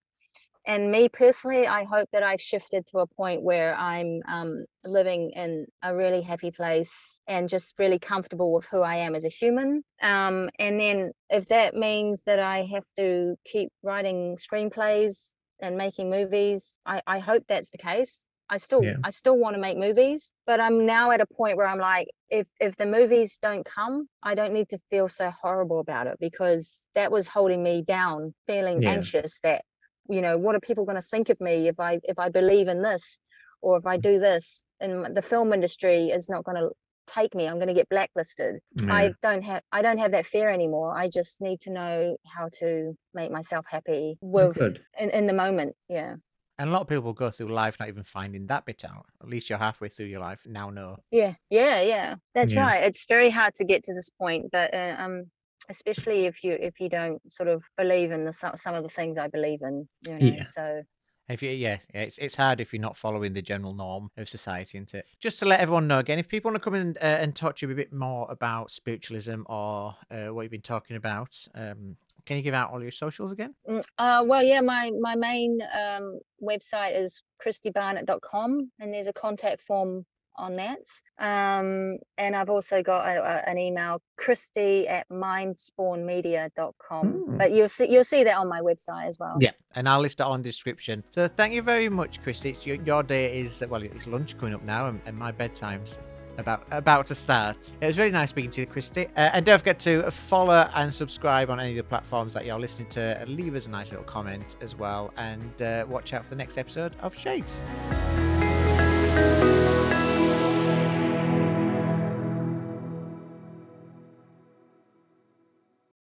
Speaker 2: And me personally i hope that i've shifted to a point where i'm um, living in a really happy place and just really comfortable with who i am as a human. Um, and then if that means that i have to keep writing screenplays and making movies i, I hope that's the case i still
Speaker 3: Yeah.
Speaker 2: i still want to make movies but i'm now at a point where i'm like if if the movies don't come i don't need to feel so horrible about it because that was holding me down feeling
Speaker 3: Yeah.
Speaker 2: anxious that you know what are people going to think of me if i if i believe in this or if i do this and the film industry is not going to take me i'm going to get blacklisted
Speaker 3: Yeah.
Speaker 2: i don't have i don't have that fear anymore i just need to know how to make myself happy
Speaker 3: Oh,
Speaker 2: with in, in the moment yeah
Speaker 1: and a lot of people go through life not even finding that bit out. At least you're halfway through your life now. Know
Speaker 2: yeah yeah yeah that's
Speaker 3: Yeah.
Speaker 2: right it's very hard to get to this point but uh, um especially if you if you don't sort of believe in the some, some of the things i believe in you know
Speaker 3: Yeah.
Speaker 2: so
Speaker 1: if you yeah, yeah, it's it's hard if you're not following the general norm of society, isn't it? Just to let everyone know again, if people want to come in and, uh, and talk to you a bit more about spiritualism or uh, what you've been talking about, um, can you give out all your socials again?
Speaker 2: Mm, Uh, well, yeah, my my main um, website is christybarnett.com, and there's a contact form on that. Um, and I've also got a, a- an email, christy at mindspawnmedia.com.
Speaker 3: Mm.
Speaker 2: But you'll see you'll see that on my website as well.
Speaker 1: Yeah, and I'll list it on the description. So thank you very much, Christy. It's your, your day is well, it's lunch coming up now, and, and my bedtime's about about to start. It was really nice speaking to you, Christy. Uh, and don't forget to follow and subscribe on any of the platforms that you're listening to. Leave us a nice little comment as well, and uh, watch out for the next episode of Shades.